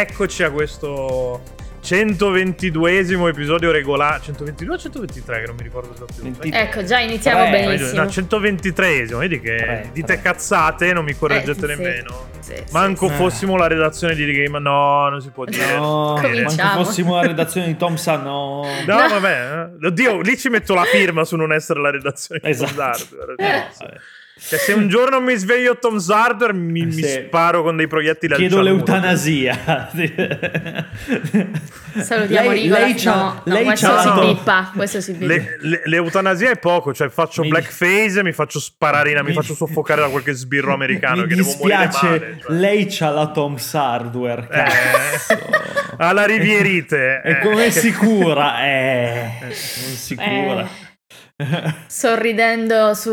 eccoci a questo 122esimo episodio regolare. 122 o 123 che non mi ricordo esattamente. Ecco, già iniziamo Tre. benissimo. No, 123esimo, vedi che Tre, dite tre. cazzate, non mi correggete Eh, sì. nemmeno. Sì, sì, Manco sì. fossimo la redazione di The Game, no, non si può dire. No, Cominciamo. manco fossimo la redazione di Thompson, no. No, No. vabbè, eh. oddio, lì ci metto la firma su non essere la redazione di Esatto. Tom Hardware. Eh, vabbè. Cioè, se un giorno mi sveglio Tom Hardware, mi, mi Sì. sparo con dei proiettili al Chiedo cialmuro. l'eutanasia. Salutiamo lei, lei c'ha, no, no, lei questo c'ha si no. bippa. Questo si bippa. Le- le- l'eutanasia è poco, cioè faccio Mi- blackface, mi faccio sparare, in- mi Mi- faccio soffocare da qualche sbirro americano Mi che devo morire dispiace, male. cioè. lei c'ha la Tom's Hardware, Eh. cazzo. Alla Rivierite. E eh. come si cura? Eh, non si cura. Eh, sorridendo su,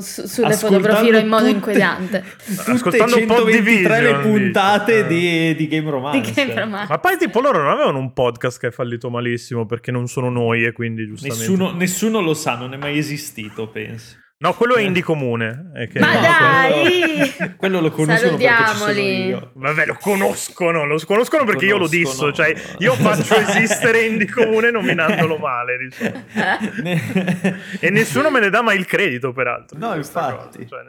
su- sulle fotoprofilo in modo tutte- inquietante. Tutte Ascoltando un po' 123 le puntate dici. di, di Game Romance. Di che brama- Ma poi tipo loro non avevano un podcast che è fallito malissimo perché non sono noi e quindi giustamente... Nessuno, nessuno lo sa, non è mai esistito, penso. No, quello è Eh. Indie Comune. è che- Ma no, dai! Quello, quello lo conoscono perché ci sono Salutiamoli. io. Vabbè, lo conoscono, lo conoscono perché io lo Conoscono. disso, cioè io faccio esistere Indie Comune nominandolo male, diciamo. E nessuno me ne dà mai il credito, peraltro. No, infatti. cosa, cioè,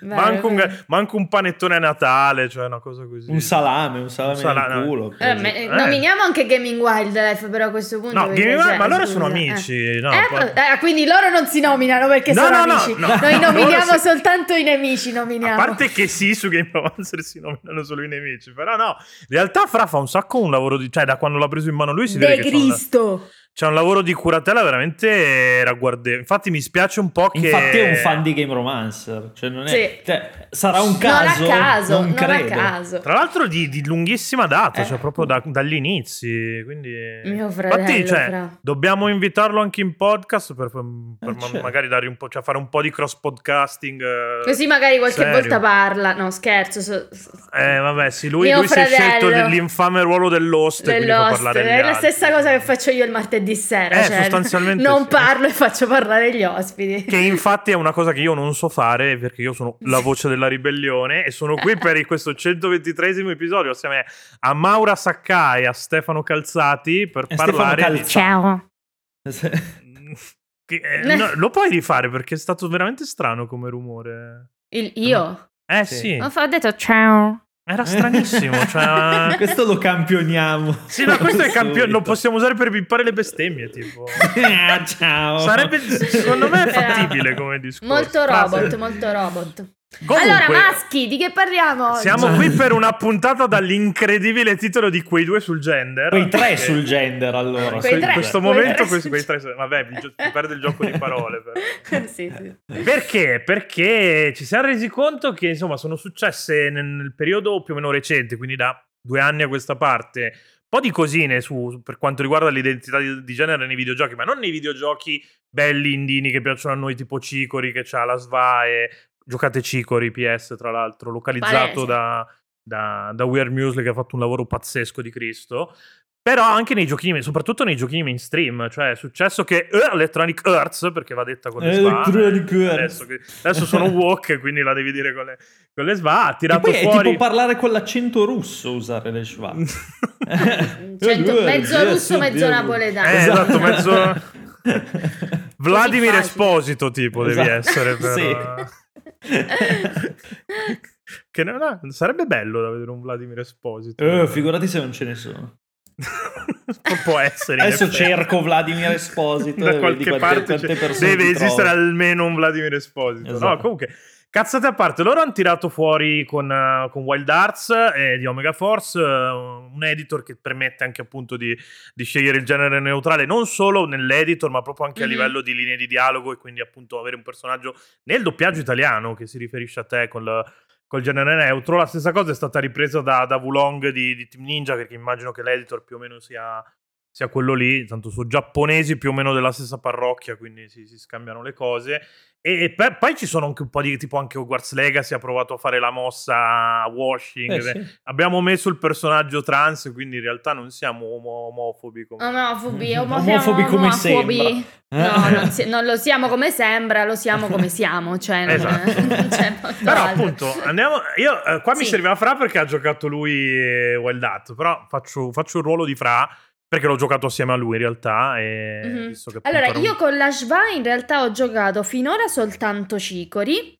manco, un, vero. manco un panettone a Natale, cioè una cosa così. Un salame, un salame Un salame, nel culo. Eh, me- Eh. nominiamo anche Gaming Wildlife però a questo punto. No, Gaming cioè, Wild- ma loro scusa, sono eh. amici. No, Eh, poi- eh, quindi loro non si nominano perché No, sono no, amici. no. Noi nominiamo si- soltanto i nemici. Nominiamo. A parte che sì, su Game Romancer si nominano solo i nemici, però no, in realtà Fra fa un sacco un lavoro di... cioè da quando l'ha preso in mano lui si vede De che un, Cristo. C'è un lavoro di curatela veramente ragguardevole. Infatti mi spiace un po' che... Infatti è un fan di Game Romancer. Cioè non è, Sì. cioè, sarà un caso. non a caso, non non, a credo. caso. Tra l'altro di, di lunghissima data, Eh. cioè proprio da- dagli inizi, quindi... Mio fratello, Infatti, cioè, fra. dobbiamo invitarlo anche in podcast per, per Eh, ma- certo. magari dare un po', cioè fare un po' di cross podcasting. eh. Così magari qualche Serio. volta parla. No, scherzo. so- so- Eh, vabbè, sì, lui, lui si è scelto l'infame ruolo dell'host, quindi fa dell'host. È la altri. stessa cosa che faccio io il martedì sera. Eh, cioè, sostanzialmente non sì. parlo e faccio parlare gli ospiti. Che infatti è una cosa che io non so fare perché io sono la voce della ribellione e sono qui per questo 123esimo episodio assieme a Maura Saccai e a Stefano Calzati per E parlare di... Calzati. Ciao. Che, eh, no, lo puoi rifare perché è stato veramente strano come rumore. Il- io? Eh Sì. sì, ho detto ciao. Era stranissimo. Cioè... Questo lo campioniamo. Sì, ma questo è campione, lo possiamo usare per bippare le bestemmie, tipo. Ah, Ciao. Sarebbe, secondo me, è fattibile come discorso. Molto Frase- robot, molto robot. Comunque, allora, maschi, di che parliamo? oggi? Siamo qui per una puntata dall'incredibile titolo di quei due sul gender. Quei tre Che- sul gender allora. Quei in tre. questo quei momento tre questi, quei tre vabbè vi, gio- vi perde il gioco di parole però. sì, sì. perché perché ci siamo resi conto che insomma sono successe nel, nel periodo più o meno recente quindi da due anni a questa parte un po' di cosine su, per quanto riguarda l'identità di, di genere nei videogiochi ma non nei videogiochi belli indini che piacciono a noi tipo Cicori che c'ha la SVAE giocate Cicori PS tra l'altro localizzato da, da, da Weird Music che ha fatto un lavoro pazzesco di Cristo però anche nei giochini, soprattutto nei giochini mainstream, cioè è successo che eh, Electronic Arts, perché va detta con le SVA, eh, adesso, che- adesso sono woke, quindi la devi dire con le, con le SVA, ha E tirato poi è fuori... tipo parlare con l'accento russo usare le schwa. Cento- mezzo russo, mezzo napoletano. Eh, esatto, mezzo... Vladimir. Esposito tipo devi Esatto, essere per... sì. che no, no, sarebbe bello da vedere un Vladimir Esposito. Eh, figurati se non ce ne sono. Può essere. Adesso cerco Vladimir Esposito da qualche quante- parte quante persone deve esistere trovo. almeno un Vladimir Esposito. No, Esatto. comunque, cazzate a parte, loro hanno tirato fuori con, eh, con Wild Arts eh, di Omega Force eh, un editor che permette anche appunto di, di scegliere il genere neutrale, non solo nell'editor, ma proprio anche a Mhm. livello di linee di dialogo e quindi appunto avere un personaggio nel doppiaggio italiano che si riferisce a te col, col genere neutro. La stessa cosa è stata ripresa da, da Wulong di, di Team Ninja, perché immagino che l'editor più o meno sia sia quello lì, tanto sono giapponesi più o meno della stessa parrocchia, quindi si, si scambiano le cose. E, e per, poi ci sono anche un po' di tipo anche Hogwarts Legacy ha provato a fare la mossa washing. Eh, sì. Abbiamo messo il personaggio trans, quindi in realtà non siamo omo- omofobi. Come... Omofobi, omo- Omofobi siamo come omofobi. sembra. No, non, si- non lo siamo come sembra, lo siamo come siamo. Cioè, non, Esatto. molto Però altro. appunto, andiamo. Io eh, qua mi Sì. serviva Fra perché ha giocato lui e Wild Hat. Però faccio, faccio il ruolo di Fra perché l'ho giocato assieme a lui in realtà. E Mhm. appunto Allora, era un- io con la Shva in realtà ho giocato finora soltanto Cicori.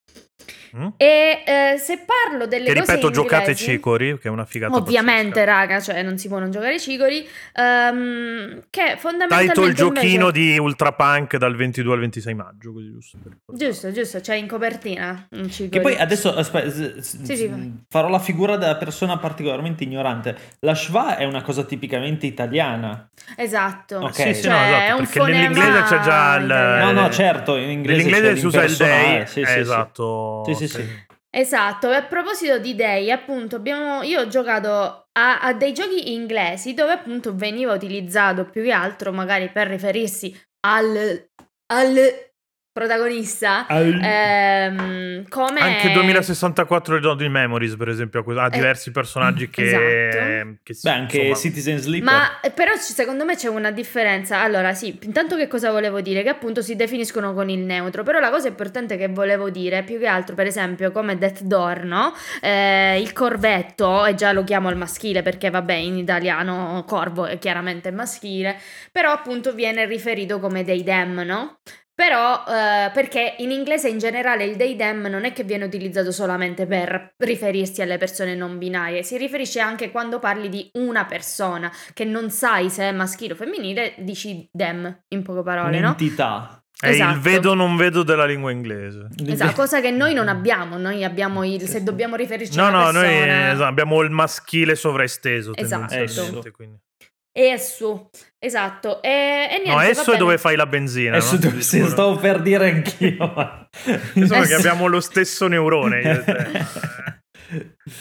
Mm? E eh, se parlo delle Che cose ripeto, giocate inglesi- Cicori, che è una figata. Ovviamente, pazzesca. raga, cioè non si può non giocare Cicori. ehm, che fondamentalmente. Title giochino invece- di Ultra Punk dal 22 al 26 maggio. Così giusto. Giusto, giusto, c'è in copertina. Che poi adesso aspetta, s- s- Sì, sì, farò la figura della persona particolarmente ignorante. La schwa è una cosa tipicamente italiana. Esatto. Ok. Sì, sì, Cioè, no, è esatto, un perché fonema nell'inglese c'è già il. No, no, certo, in inglese Nell'inglese si usa il day. eh, esatto. Sì, sì. Esatto, e a proposito di Day, appunto, abbiamo, io ho giocato a, a dei giochi inglesi dove appunto veniva utilizzato più che altro magari per riferirsi al, al protagonista Al- ehm, come... Anche 2064 Rodin Memories, per esempio, ha diversi personaggi che, esatto. che si- Beh, anche insomma, Citizen Sleeper. Ma eh, però secondo me c'è una differenza. Allora, sì, intanto che cosa volevo dire? Che appunto si definiscono con il neutro. Però la cosa importante che volevo dire, più che altro, per esempio, come Death Door, no? Eh, il corvetto, e già lo chiamo al maschile perché, vabbè, in italiano corvo è chiaramente maschile, però appunto viene riferito come dei dem, no? Però, eh, perché in inglese in generale il they them non è che viene utilizzato solamente per riferirsi alle persone non binarie, si riferisce anche quando parli di una persona che non sai se è maschile o femminile, dici them in poche parole, no? Un'entità. È il Esatto. vedo non vedo della lingua inglese. Esatto, cosa che noi non abbiamo, noi abbiamo il, se dobbiamo riferirci No, a una no, noi persona... esatto, abbiamo il maschile sovraesteso. Esatto. quindi. Esso, esatto. E, e niente, No, esso è dove fai la benzina. Adesso no? dove si stavo per dire anch'io. ma- Adesso perché Esso. abbiamo lo stesso neurone. io e te.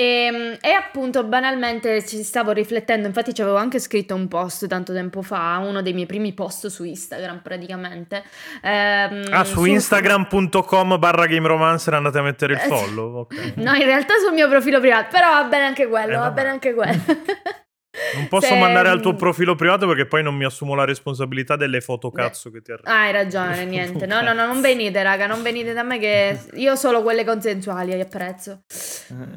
E, e appunto banalmente ci stavo riflettendo, infatti ci avevo anche scritto un post tanto tempo fa, uno dei miei primi post su Instagram praticamente. Ehm, Ah, su sul- instagram.com barra game romancer andate a mettere il Eh, follow. ok. No, in realtà sul mio profilo privato, però va bene anche quello, Eh, va bene anche quello. Non posso Se- mandare al tuo profilo privato perché poi non mi assumo la responsabilità delle foto Beh. cazzo che ti arrivano. Ah, hai ragione, niente. No, no, no, non venite, raga, non venite da me che io solo quelle consensuali apprezzo.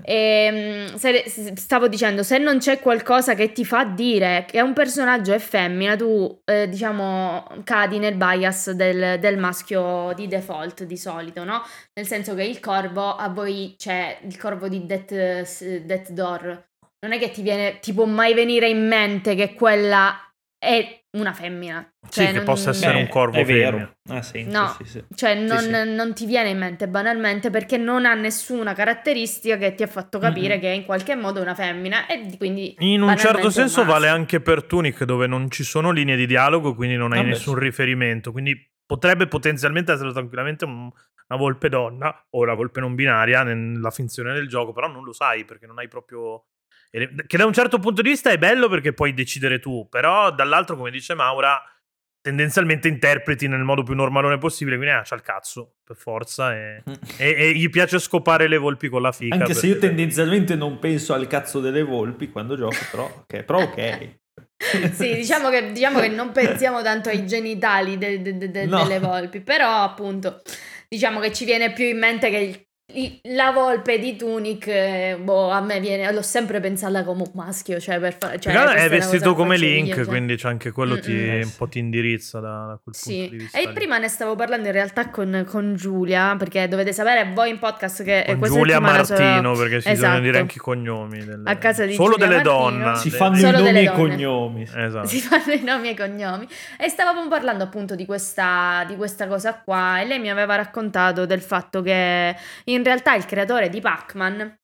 E, mm, se- s- stavo dicendo, se non c'è qualcosa che ti fa dire che un personaggio è femmina, tu, eh, diciamo, cadi nel bias del, del maschio di default di solito, no? Nel senso che il corvo, a voi c'è il corvo di Death, Death Door. Non è che ti viene, ti può mai venire in mente che quella è una femmina. Sì, Cioè, che non- possa essere un corvo È vero. Ah, sì, No. sì, sì, sì. Cioè, non, sì. non ti viene in mente banalmente perché non ha nessuna caratteristica che ti ha fatto capire Mhm. che è in qualche modo una femmina e di- quindi In un certo senso vale anche per Tunic dove non ci sono linee di dialogo, quindi non hai Vabbè, nessun sì. riferimento. Quindi potrebbe potenzialmente essere tranquillamente un- una volpe donna o una volpe non binaria nella finzione del gioco, però non lo sai perché non hai proprio... Che da un certo punto di vista è bello perché puoi decidere tu, però dall'altro, come dice Maura, tendenzialmente interpreti nel modo più normalone possibile, quindi ah, c'ha il cazzo, per forza, e, e- e gli piace scopare le volpi con la fica. Anche se io tendenzialmente non penso al cazzo delle volpi quando gioco, però ok. Però ok. Sì, diciamo che, diciamo che non pensiamo tanto ai genitali de- de- de- de- No. delle volpi, però appunto diciamo che ci viene più in mente che il- il- la volpe di Tunic, eh, boh, a me viene, l'ho sempre pensata come un maschio, cioè per fa- cioè, questa è vestito come Link, io, cioè. quindi c'è anche quello ti. Eh, un sì. po' ti indirizza da, da quel punto di Sì, vista. e lì. prima ne stavo parlando in realtà con, con Giulia, perché dovete sapere voi in podcast che Con questa Giulia settimana sono- Martino, perché si bisogna Esatto. dire anche i cognomi. delle- A casa di Solo Giulia delle Martino. donne. si fanno Solo i nomi e i cognomi. Esatto. Si fanno i nomi e i cognomi. E stavamo parlando appunto di questa, di questa cosa qua e lei mi aveva raccontato del fatto che in realtà il creatore di Pac-Man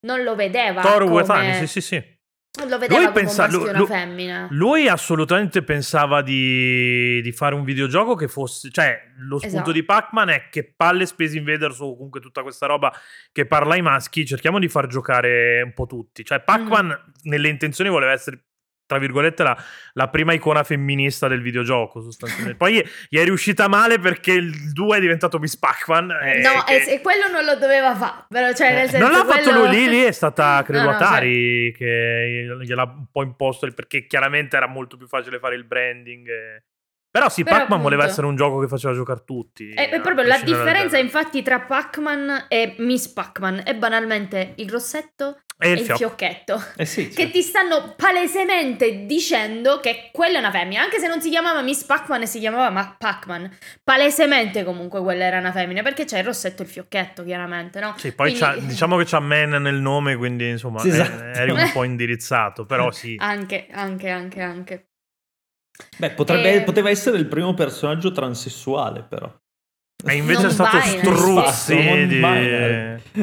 non lo vedeva Toru come... Uetani, sì, sì, sì. Non lo vedeva Lui come pensa- un lui- femmina. Lui assolutamente pensava di, di fare un videogioco che fosse. Cioè, lo spunto Esatto. di di Pac-Man è che palle Space Invaders o comunque tutta questa roba che parla ai maschi, cerchiamo di far giocare un po' tutti. Cioè, Pac-Man Mhm. nelle intenzioni voleva essere tra virgolette, la, la prima icona femminista del videogioco, sostanzialmente. Poi gli è riuscita male perché il 2 è diventato Miss Pac-Man. Eh, no, che... e, quello non lo doveva fare. Però, cioè, nel senso, non l'ha quello... fatto lui, lì, lì è stata, credo, no, no, Atari cioè... che gliel'ha un po' imposto, perché chiaramente era molto più facile fare il branding. E... Però sì, Però Pac-Man appunto, voleva essere un gioco che faceva giocare tutti. È, è proprio la differenza, infatti, tra Pac-Man e Miss Pac-Man è banalmente il rossetto e il, il fiocchetto. Eh sì, che ti stanno palesemente dicendo che quella è una femmina. Anche se non si chiamava Miss Pac-Man e si chiamava Pac-Man. Palesemente comunque quella era una femmina. Perché c'è il rossetto e il fiocchetto, chiaramente, no? Sì, poi quindi... diciamo che c'ha Man nel nome, quindi insomma sì, esatto. eri un po' indirizzato. Però sì. Anche, anche, anche, anche. Beh, potrebbe, e... poteva essere il primo personaggio transessuale, però. E invece non è stato Struzzi di...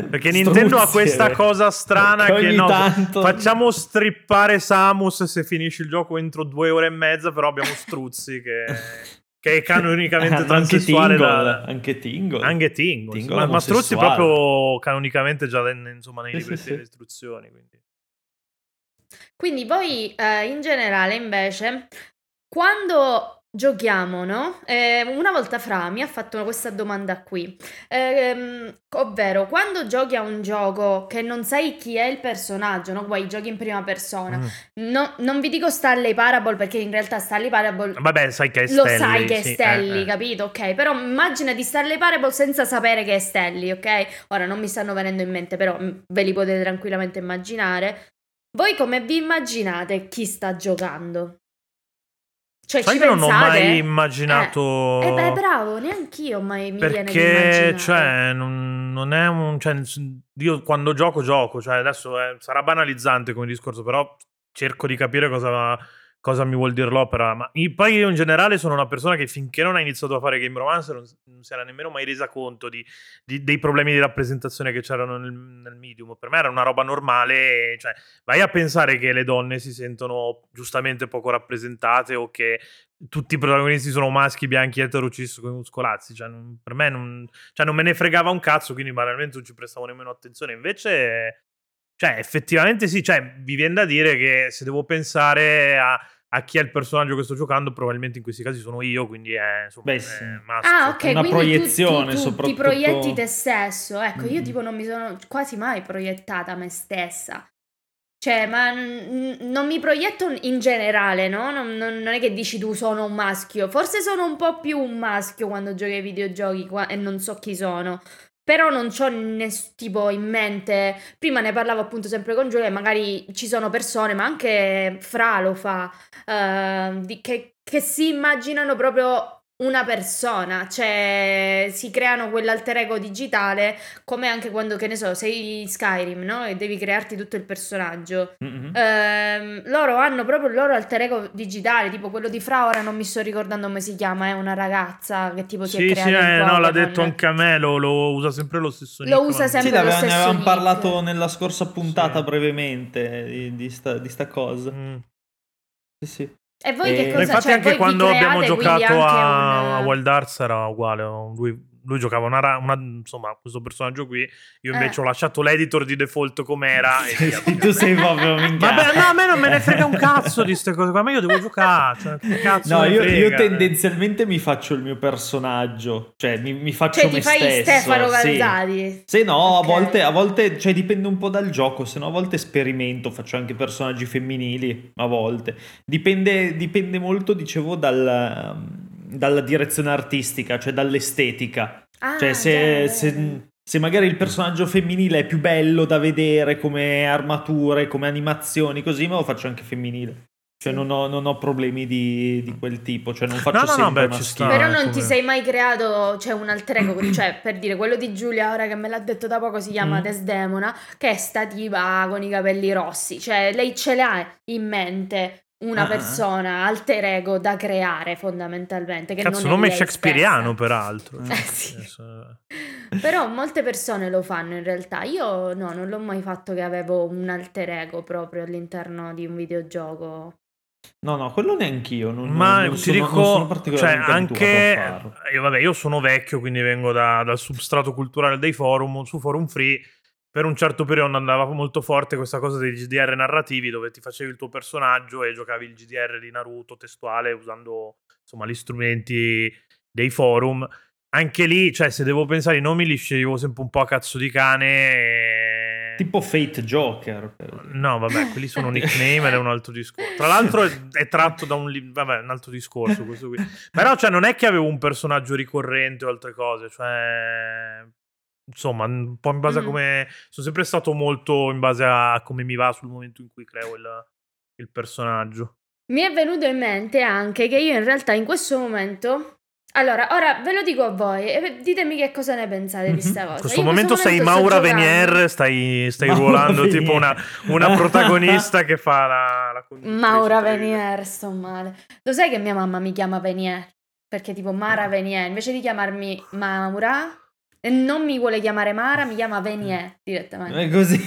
perché Nintendo ha questa cosa strana che, che no, tanto... facciamo strippare Samus se finisci il gioco entro due ore e mezza, però abbiamo Struzzi che, che è canonicamente eh, transessuale. Anche Tingle, da... anche Tingle. Anche Tingle, Tingle ma, ma Struzzi proprio canonicamente già insomma, nei libri sì, delle sì. istruzioni. Quindi. Quindi voi eh, in generale invece quando giochiamo, no? Eh, una volta Fra mi ha fatto questa domanda qui, eh, ovvero quando giochi a un gioco che non sai chi è il personaggio, no? Guai, giochi in prima persona, mm. no, non vi dico Stanley Parable perché in realtà Stanley Parable... Vabbè, sai che è Stelly. Lo sai che è sì, eh, eh. capito? Ok, però immagina di Stanley Parable senza sapere che è Stelly, ok? Ora non mi stanno venendo in mente, però mm, ve li potete tranquillamente immaginare. Voi come vi immaginate chi sta giocando? Cioè, Sai che pensate? non ho mai immaginato. Eh, eh beh, bravo, neanch'io mai mi Perché, cioè, non, non, è un. Cioè, io quando gioco, gioco. Cioè, adesso eh, sarà banalizzante come discorso, però cerco di capire cosa cosa mi vuol dire l'opera. Ma poi io in generale sono una persona che finché non ha iniziato a fare Game Romance non, non si era nemmeno mai resa conto di, di, dei problemi di rappresentazione che c'erano nel, nel, medium. Per me era una roba normale. Cioè, vai a pensare che le donne si sentono giustamente poco rappresentate o che tutti i protagonisti sono maschi, bianchi, eterocis con i muscolazzi. Cioè, non, per me non, cioè, non me ne fregava un cazzo, quindi banalmente non ci prestavo nemmeno attenzione. Invece... Cioè, effettivamente sì, cioè, vi viene da dire che se devo pensare a, a chi è il personaggio che sto giocando, probabilmente in questi casi sono io, quindi è, insomma, Beh, sì. è Ah, ok, una proiezione tu, tu, soprattutto. Ti proietti te stesso. Ecco, mm. io Mm-hmm. tipo non mi sono quasi mai proiettata me stessa. Cioè, ma n- non mi proietto in generale, no? Non, non- non è che dici tu sono un maschio. Forse sono un po' più un maschio quando giochi ai videogiochi qua- e non so chi sono. Però non ho ness- tipo in mente. Prima ne parlavo appunto sempre con Giulia, magari ci sono persone, ma anche Fra lo fa, eh, che, che si immaginano proprio una persona, cioè si creano quell'alter ego digitale, come anche quando, che ne so, sei Skyrim, no? E devi crearti tutto il personaggio. Mhm. Ehm, loro hanno proprio il loro alter ego digitale, tipo quello di Fra, ora non mi sto ricordando come si chiama, è una ragazza che tipo si è Sì, creata sì, eh, no, l'ha detto anche a me, lo, lo usa sempre lo stesso Lo nick, usa sempre Sì, lo l'aveva- ne stesso avevamo nick. parlato nella scorsa puntata Sì. brevemente di, di sta, di sta cosa. Mm. Sì, sì. E voi che Eh, cosa Infatti cioè, anche quando abbiamo giocato a, un- a Wild Arts era uguale, lui, lui giocava una, ra- una- insomma, questo personaggio qui, io invece Eh. ho lasciato l'editor di default com'era e via. tu sei proprio minchia. Vabbè, no, a me non me ne frega un cazzo di queste cose qua, ma io devo giocare, cioè, No, io, frega, io eh. tendenzialmente mi faccio il mio personaggio, cioè mi, mi faccio Cioè me ti fai stesso. Stefano sì. Calzati. Se no, Ok. a volte, a volte, cioè dipende un po' dal gioco, se no a volte sperimento, faccio anche personaggi femminili, a volte. Dipende, dipende molto, dicevo, dal, dalla direzione artistica, cioè dall'estetica. Ah, Cioè, se, se- se magari il personaggio femminile è più bello da vedere come armature, come animazioni, così me lo faccio anche femminile. Cioè, non ho, non ho problemi di, di quel tipo, cioè non faccio no, no, sempre beh, sta. Però non come- ti sei mai creato, cioè un alter ego, cioè per dire quello di Giulia, ora che me l'ha detto da poco, si chiama Mm. Desdemona, che è sta tipa con i capelli rossi, cioè lei ce l'ha in mente una Ah. persona alter ego da creare fondamentalmente. Che Cazzo, non è nome lei shakespeareano, stessa. peraltro. Eh, sì. Adesso- Però molte persone lo fanno in realtà. Io no, non l'ho mai fatto che avevo un alter ego proprio all'interno di un videogioco. No, no, quello neanch'io. Non, Ma non ti sono, dico, non sono cioè, anche io, vabbè, io sono vecchio, quindi vengo da- dal substrato culturale dei forum, su forum free. Per un certo periodo andava molto forte questa cosa dei GDR narrativi dove ti facevi il tuo personaggio e giocavi il GDR di Naruto testuale usando insomma gli strumenti dei forum. Anche lì, cioè, se devo pensare ai nomi li sceglievo sempre un po' a cazzo di cane. E... Tipo Fate Joker. No, vabbè, quelli sono nickname ed è un altro discorso. Tra l'altro è, è tratto da un... Li- vabbè, un altro discorso questo qui. Però, cioè, non è che avevo un personaggio ricorrente o altre cose, cioè... Insomma, un po' in base mm. a come... Sono sempre stato molto in base a come mi va sul momento in cui creo il, il personaggio. Mi è venuto in mente anche che io in realtà in questo momento allora, ora ve lo dico a voi e ditemi che cosa ne pensate di questa cosa. In questo, momento, questo sei Maura Venier, stai, stai ruolando Venier. tipo una, una protagonista che fa la, la Maura Venier, sto male. Lo sai che mia mamma mi chiama Venier? Perché tipo Mara Venier, invece di chiamarmi Maura, e non mi vuole chiamare Mara, mi chiama Venier direttamente. È così.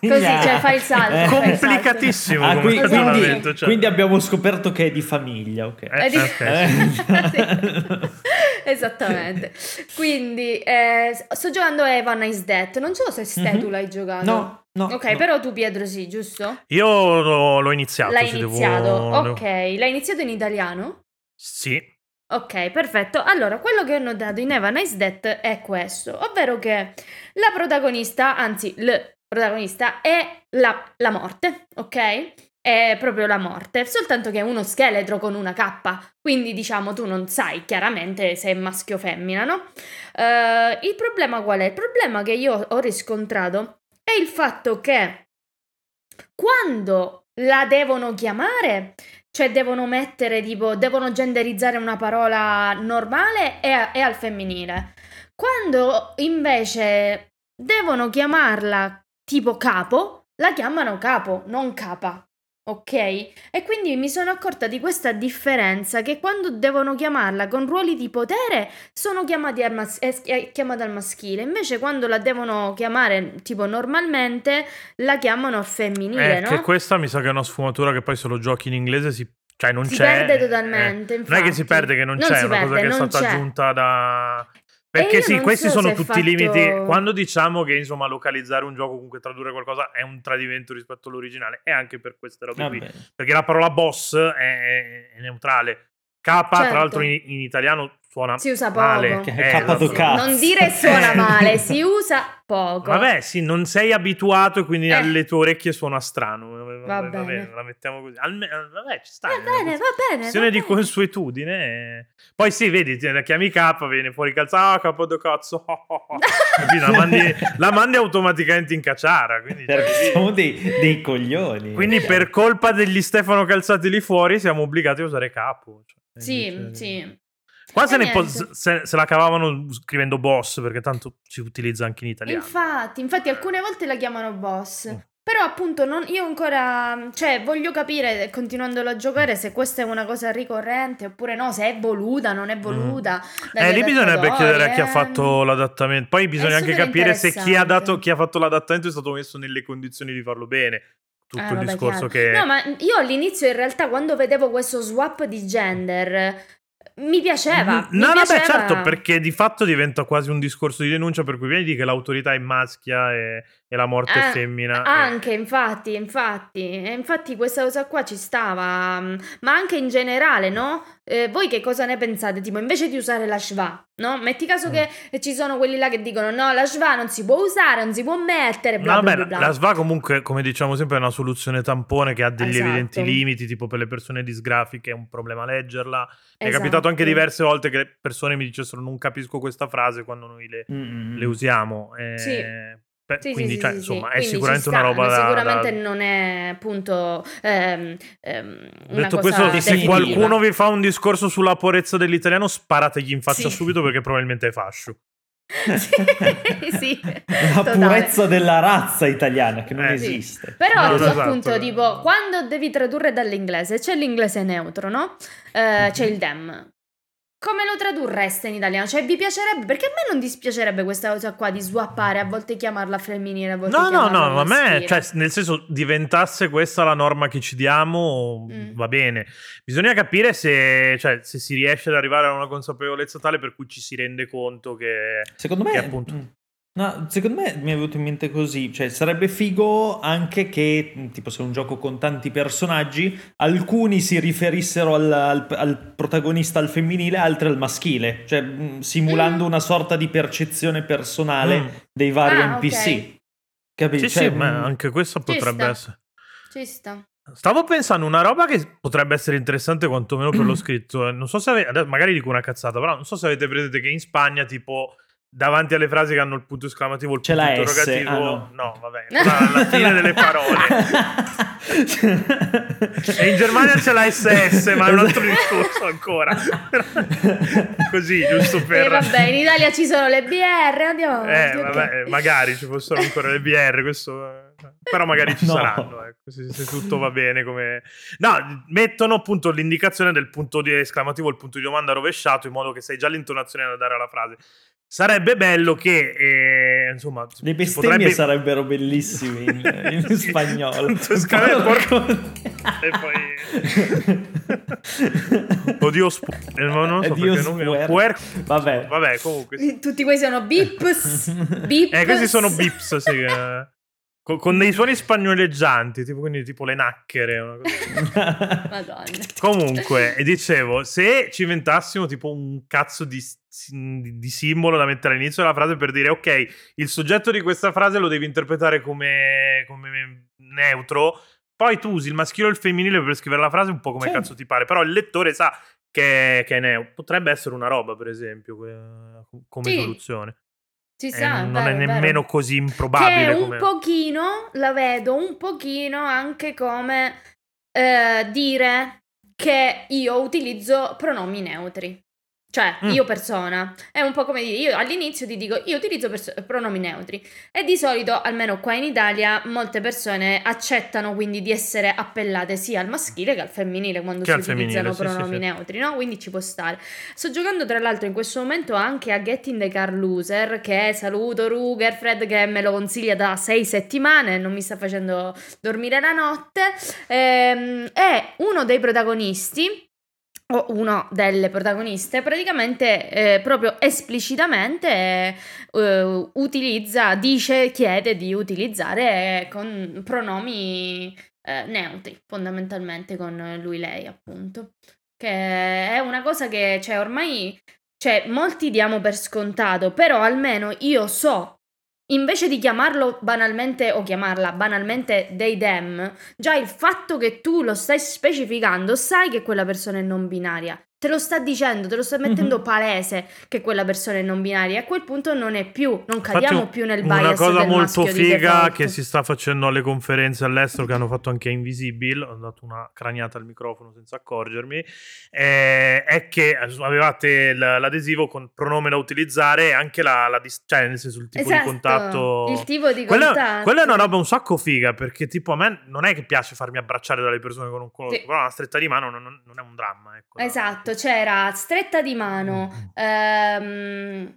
Così, cioè fai il salto. È complicatissimo. Ah, quindi, quindi, cioè. quindi, abbiamo scoperto che è di famiglia, ok. Eh, di... okay. Esattamente. Quindi eh, sto giocando Evan is Dead. Non so se ste mm-hmm. tu l'hai giocato. No. No, ok, no. però tu Pietro sì, giusto? Io l'ho, l'ho iniziato. L'hai iniziato, devo... ok. L'hai iniziato in italiano? Sì. Ok, perfetto. Allora, quello che ho notato in Eva Nice Death è questo, ovvero che la protagonista, anzi, il protagonista è la, la morte, ok? È proprio la morte, soltanto che è uno scheletro con una cappa, quindi diciamo tu non sai chiaramente se è maschio o femmina, no? Uh, il problema qual è? Il problema che io ho riscontrato è il fatto che quando la devono chiamare cioè devono mettere tipo, devono genderizzare una parola normale e, e al femminile. Quando invece devono chiamarla tipo capo, la chiamano capo, non capa. Ok? E quindi mi sono accorta di questa differenza che quando devono chiamarla con ruoli di potere sono chiamati al, mas- è chiamata al maschile, invece quando la devono chiamare tipo normalmente la chiamano al femminile, eh, no? Che questa mi sa che è una sfumatura che poi se lo giochi in inglese si cioè non si c'è. perde totalmente. Eh, non è che si perde che non, non c'è, è una cosa che è stata c'è. aggiunta da. Perché sì, questi so sono tutti fatto... i limiti. Quando diciamo che insomma localizzare un gioco, comunque tradurre qualcosa è un tradimento rispetto all'originale, è anche per queste robe ah, qui. Perché la parola boss è, è neutrale. K, certo. tra l'altro, in, in italiano suona si usa male. poco. Che è eh, Non dire suona male, si usa poco. Vabbè, sì, non sei abituato e quindi Eh. alle tue orecchie suona strano. Va Vabbè, bene. la mettiamo così. Alme- vabbè, ci sta. Va bene, va bene. questione va di bene. consuetudine. eh. Poi sì, vedi, ti- la chiami K, viene fuori calza, ah, capo do cazzo. La mandi, la mandi automaticamente in cacciara. Quindi, Perché siamo dei, dei coglioni. quindi per colpa degli Stefano calzati lì fuori siamo obbligati a usare capo. Cioè, Sì, invece- sì. Qua se, ne po- se, se la cavavano scrivendo boss, perché tanto si utilizza anche in italiano. Infatti, infatti alcune volte la chiamano boss. Mm. Però appunto non, io ancora, cioè voglio capire, continuandolo a giocare, se questa è una cosa ricorrente oppure no, se è voluta, non è voluta. dagli Eh, lì bisognerebbe chiedere a chi ha eh. fatto l'adattamento. Poi bisogna anche capire se chi ha, dato, chi ha fatto l'adattamento è stato messo nelle condizioni di farlo bene. Tutto Eh, il vabbè, discorso chiaro. che... No, ma io all'inizio in realtà quando vedevo questo swap di gender mi piaceva. Mm, mi No, no, beh, piaceva. certo, perché di fatto diventa quasi un discorso di denuncia per cui vedi che l'autorità è maschia e, e la morte è Ah, femmina. e- Anche, infatti, infatti, e infatti questa cosa qua ci stava, mm, ma anche in generale, no? Eh, voi che cosa ne pensate? Tipo, invece di usare la schwa, no? Metti caso Mm. che ci sono quelli là che dicono no, la schwa non si può usare, non si può mettere, bla No, bla beh, bla. bla. la SVA comunque, come diciamo sempre, è una soluzione tampone che ha degli Esatto. evidenti limiti, tipo per le persone disgrafiche è un problema leggerla. Mi è Esatto. capitato anche diverse volte che le persone mi dicessero non capisco questa frase quando noi le, Mm-mm. le usiamo. eh, Sì. Beh, Sì, sì, quindi, sì, cioè, sì, insomma, sì. è Quindi sicuramente una roba da... Sicuramente da- non è appunto ehm, ehm, una Detto cosa questo, se qualcuno vi fa un discorso sulla purezza dell'italiano, sparategli in faccia Sì. subito perché probabilmente è fascio. sì, sì, La totale. purezza della razza italiana che non Eh, sì. esiste. Però No, esatto. appunto, tipo, quando devi tradurre dall'inglese, c'è l'inglese neutro, no? Eh, C'è il dem. Come lo tradurreste in italiano? Cioè, vi piacerebbe? Perché a me non dispiacerebbe questa cosa qua di swappare, a volte chiamarla femminile, a volte No, no, no, ma a me, cioè, nel senso, diventasse questa la norma che ci diamo, Mm. va bene. Bisogna capire se, cioè, se si riesce ad arrivare a una consapevolezza tale per cui ci si rende conto che... Secondo me Che appunto- mm. No, secondo me mi è venuto in mente così, cioè sarebbe figo anche che, tipo se è un gioco con tanti personaggi, alcuni si riferissero al, al- al protagonista al femminile, altri al maschile, cioè mh, simulando Mm. una sorta di percezione personale Mm. dei vari Ah, NPC. ok. Capito? Sì, Cioè, sì, ma mh, anche questo potrebbe sta. essere. Ci sta. Stavo pensando una roba che potrebbe essere interessante quantomeno per lo scritto. Non so se avete, magari dico una cazzata, però non so se avete presente che in Spagna tipo davanti alle frasi che hanno il punto esclamativo, il C'è punto interrogativo, ah, no. no, vabbè, alla fine delle parole. E in Germania c'è la SS, ma è un altro discorso ancora. Così, giusto per E vabbè, in Italia ci sono le BR, andiamo avanti. Eh, ok. vabbè, magari ci fossero ancora le BR, questo... eh, Però magari ci No. saranno, ecco, se, se tutto va bene come... No, mettono appunto l'indicazione del punto di esclamativo, il punto di domanda rovesciato, in modo che sai già l'intonazione da dare alla frase. Sarebbe bello che, eh, insomma... Le bestemmie potrebbe- sarebbero bellissime in, in spagnolo. esclamativo, Porco- E poi... Oddio, spu... eh, non so Dio perché non... Puer... Vabbè. Vabbè, comunque... Tutti questi sono bips. bips. Eh, questi sono bips, sì. Con, con dei suoni spagnoleggianti, tipo, quindi tipo le nacchere. Una cosa. Madonna. Comunque, e dicevo, se ci inventassimo tipo un cazzo di, di- simbolo da mettere all'inizio della frase per dire, ok, il soggetto di questa frase lo devi interpretare come, come neutro, poi tu usi il maschile o il femminile per scrivere la frase un po' come Sì. cazzo ti pare, però il lettore sa che, che è neutro. Potrebbe essere una roba, per esempio, come Sì. soluzione. Ci Eh, sta, non vero, è vero. nemmeno così Che improbabile un come... pochino, la vedo un pochino anche come eh, dire che io utilizzo pronomi neutri. Cioè, Mm. io persona. È un po' come dire, io all'inizio ti dico, io utilizzo perso- pronomi neutri. E di solito, almeno qua in Italia, molte persone accettano quindi di essere appellate sia al maschile che al femminile quando Che si utilizzano sì, sì, pronomi sì. neutri, no? Quindi ci può stare. Sto giocando tra l'altro in questo momento anche a Getting the Car Loser, che saluto Ruger Fred che me lo consiglia da sei settimane, non mi sta facendo dormire la notte. Ehm, e uno dei protagonisti o uno delle protagoniste praticamente eh, proprio esplicitamente eh, utilizza, dice, chiede di utilizzare con pronomi eh, neutri, fondamentalmente con lui lei appunto, che è una cosa che cioè, ormai cioè, molti diamo per scontato, però almeno io so Invece di chiamarlo banalmente o chiamarla banalmente they them, già il fatto che tu lo stai specificando, sai che quella persona è non binaria. Te lo sta dicendo, te lo sta mettendo Mhm. palese che quella persona è non binaria. E a quel punto non è più, non Infatti, cadiamo un- più nel bias Una cosa molto figa che si sta facendo alle conferenze all'estero, che hanno fatto anche a Invisible, ho dato una craniata al microfono senza accorgermi, eh, è che avevate l'adesivo con pronome da utilizzare e anche la, la dis- cioè nel senso il tipo Esatto, di contatto. il tipo di Quella, contatto. quella è una roba un sacco figa perché tipo a me non è che piace farmi abbracciare dalle persone che non conosco, Sì. però una stretta di mano non, non- non è un dramma. Ecco, Esatto, c'era stretta di mano, ehm,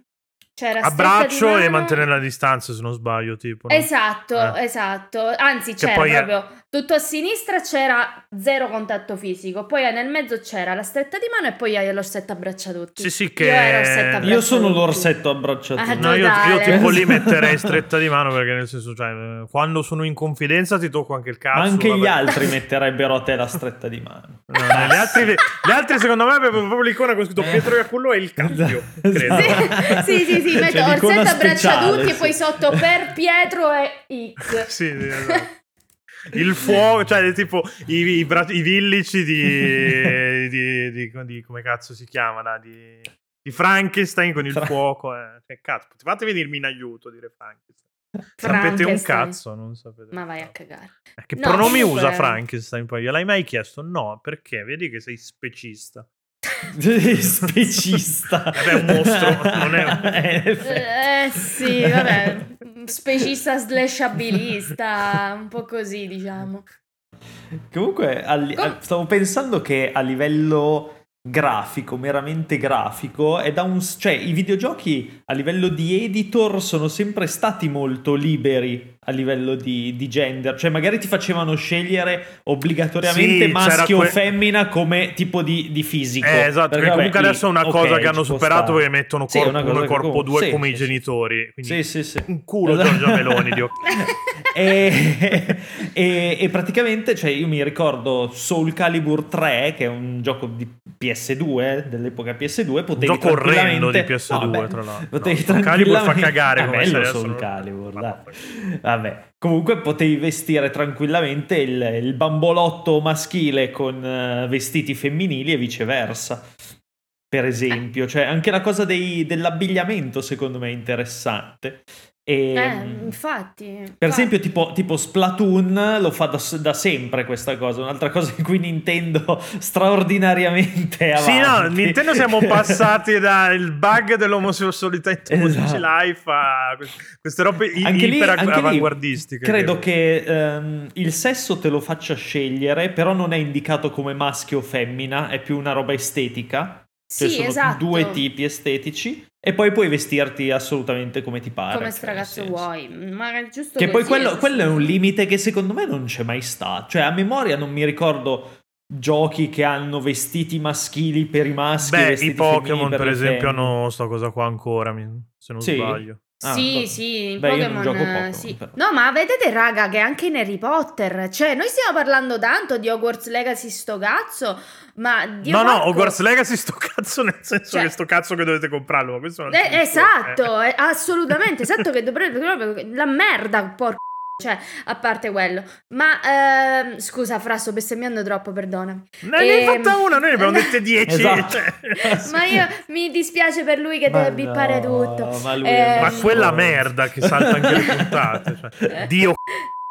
c'era stretta di Abbraccio e mantenere la distanza se non sbaglio tipo. no? Esatto, Eh. esatto. Anzi, Che c'era poi è- proprio tutto a sinistra c'era zero contatto fisico, poi nel mezzo c'era la stretta di mano e poi hai l'orsetto abbraccia tutti. Sì, sì, che... Io abbraccia Io sono tutti. l'orsetto abbracciato. Ah, No, io, io tipo lì metterei stretta di mano perché nel senso, cioè, quando sono in confidenza ti tocco anche il cazzo. Anche gli vabbè. altri metterebbero a te la stretta di mano. No, no, gli, altri, gli altri, secondo me avevano proprio l'icona con scritto Pietro Iacullo e il cambio, credo. Esatto. Sì, sì, sì, metto C'è l'icona orsetto abbraccia tutti e sì. poi sotto per Pietro e X. Sì, sì, esatto. Il fuoco, cioè tipo i, i, bra- i villici di, di, di- di- come cazzo si chiama, da, di, di Frankenstein con il Fra- fuoco. Eh. Che cazzo, potevate venirmi in aiuto a dire Frankenstein. Sapete un cazzo, non sapete. Ma vai a cagare. Eh, Che No, pronomi usa Frankenstein poi? Gliel'hai mai chiesto? No, perché? Vedi che sei specista. Specista. Vabbè, è un mostro, non è- Eh sì, vabbè, specista slash abilista, un po' così diciamo. Comunque, a a- stavo pensando che a livello grafico, meramente grafico, è da un... cioè i videogiochi a livello di editor sono sempre stati molto liberi a livello di, di gender, cioè magari ti facevano scegliere obbligatoriamente Sì, maschio c'era o que- femmina come tipo di, di fisico. Eh, esatto, Perché, perché comunque vabbè, adesso è una cosa ok, che hanno superato stare. e mettono Sì, corpo una 1 cosa e corpo 2 sì, come sì, i sì. genitori. Quindi Sì, sì, sì. un culo Esatto. Giorgia Meloni, Dio. e, e- e praticamente, cioè, io mi ricordo Soul Calibur 3, che è un gioco di PS2, dell'epoca PS2, potevi gioco orrendo di tranquillamente- PS2, No, vabbè, tra l'altro. Potevi No, Calibur fa cagare È come bello Soul Calibur, dai. Vabbè, comunque potevi vestire tranquillamente il, il bambolotto maschile con eh, vestiti femminili e viceversa. Per esempio, cioè anche la cosa dei- dell'abbigliamento secondo me è interessante. E, Eh, infatti. per infatti. esempio, tipo, tipo Splatoon lo fa da, da sempre questa cosa. Un'altra cosa in cui Nintendo straordinariamente avanti. Sì, no, Nintendo siamo passati dal bug dell'omosessualità in Esatto. Life a queste robe Anche lì- iper anche lì avanguardistiche. Credo che ehm, il sesso te lo faccia scegliere, però non è indicato come maschio o femmina, è più una roba estetica. Cioè Sì, sono esatto. due tipi estetici e poi puoi vestirti assolutamente come ti pare. Come cioè, stragazzo vuoi. Ma è giusto Che poi quello, è quello è un limite che secondo me non c'è mai stato. Cioè, a memoria non mi ricordo giochi che hanno vestiti maschili per i maschi. Beh, vestiti i Pokémon, per le esempio, hanno sta cosa qua ancora, se non Sì? sbaglio. Ah, sì, vabbè. sì, in Beh, non Pokémon, eh, Pokémon, sì. No, ma vedete, raga, che anche in Harry Potter, cioè, noi stiamo parlando tanto di Hogwarts Legacy sto cazzo, ma Dio no, no, Marco- Hogwarts Legacy sto cazzo nel senso Cioè- che sto cazzo che dovete comprarlo, ma questo è un altro Eh, discorso, esatto, eh, assolutamente, esatto che dovrebbe proprio la merda, porco. Cioè, a parte quello. Ma ehm, scusa, Fra, sto bestemmiando troppo, perdonami. Eh. Ne ne hai Ehm, fatta una, noi ne abbiamo dette 10. Esatto. cioè. Ma io mi dispiace per lui che Ma deve bippare no, tutto. ma Ehm, Ma quella merda che salta anche le puntate. Cioè, Dio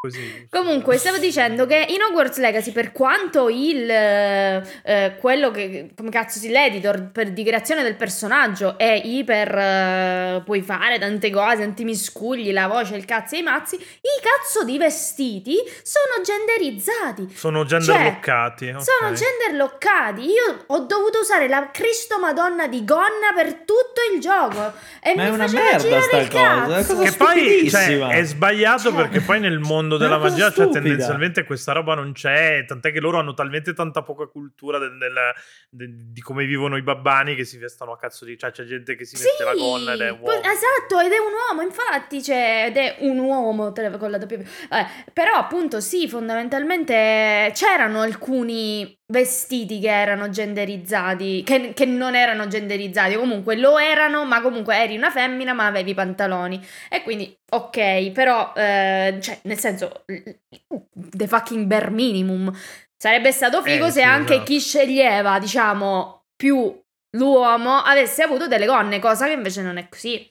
così. Comunque, stavo dicendo che in Hogwarts Legacy, per quanto il eh, eh, quello che come cazzo si l'editor per di creazione del personaggio è iper eh, puoi fare tante cose, tanti miscugli, la voce, il cazzo e i mazzi, i cazzo di vestiti sono genderizzati. Sono Cioè, loccati. ok. Sono gender loccati. Io ho dovuto usare la Cristo Madonna di gonna per tutto il gioco. E Ma mi è una faceva merda girare sta il cosa, cosa Che poi cioè, è sbagliato Cioè, perché poi nel mondo è della magia cioè, stupida. tendenzialmente questa roba non c'è, tant'è che loro hanno talmente tanta poca cultura del- del- de- di come vivono i babbani che si vestono a cazzo di... cioè c'è gente che si mette la gonna ed è po- uomo. Esatto, ed è un uomo, infatti, cioè, ed è un uomo con la doppia. Vabbè, però appunto sì, fondamentalmente c'erano alcuni vestiti che erano genderizzati, che, che non erano genderizzati, comunque lo erano, ma comunque eri una femmina ma avevi pantaloni. E quindi, ok, però, eh, cioè, nel senso, the fucking bare minimum. Sarebbe stato figo Eh, se sì, anche esatto. chi sceglieva, diciamo, più l'uomo avesse avuto delle gonne, cosa che invece non è così.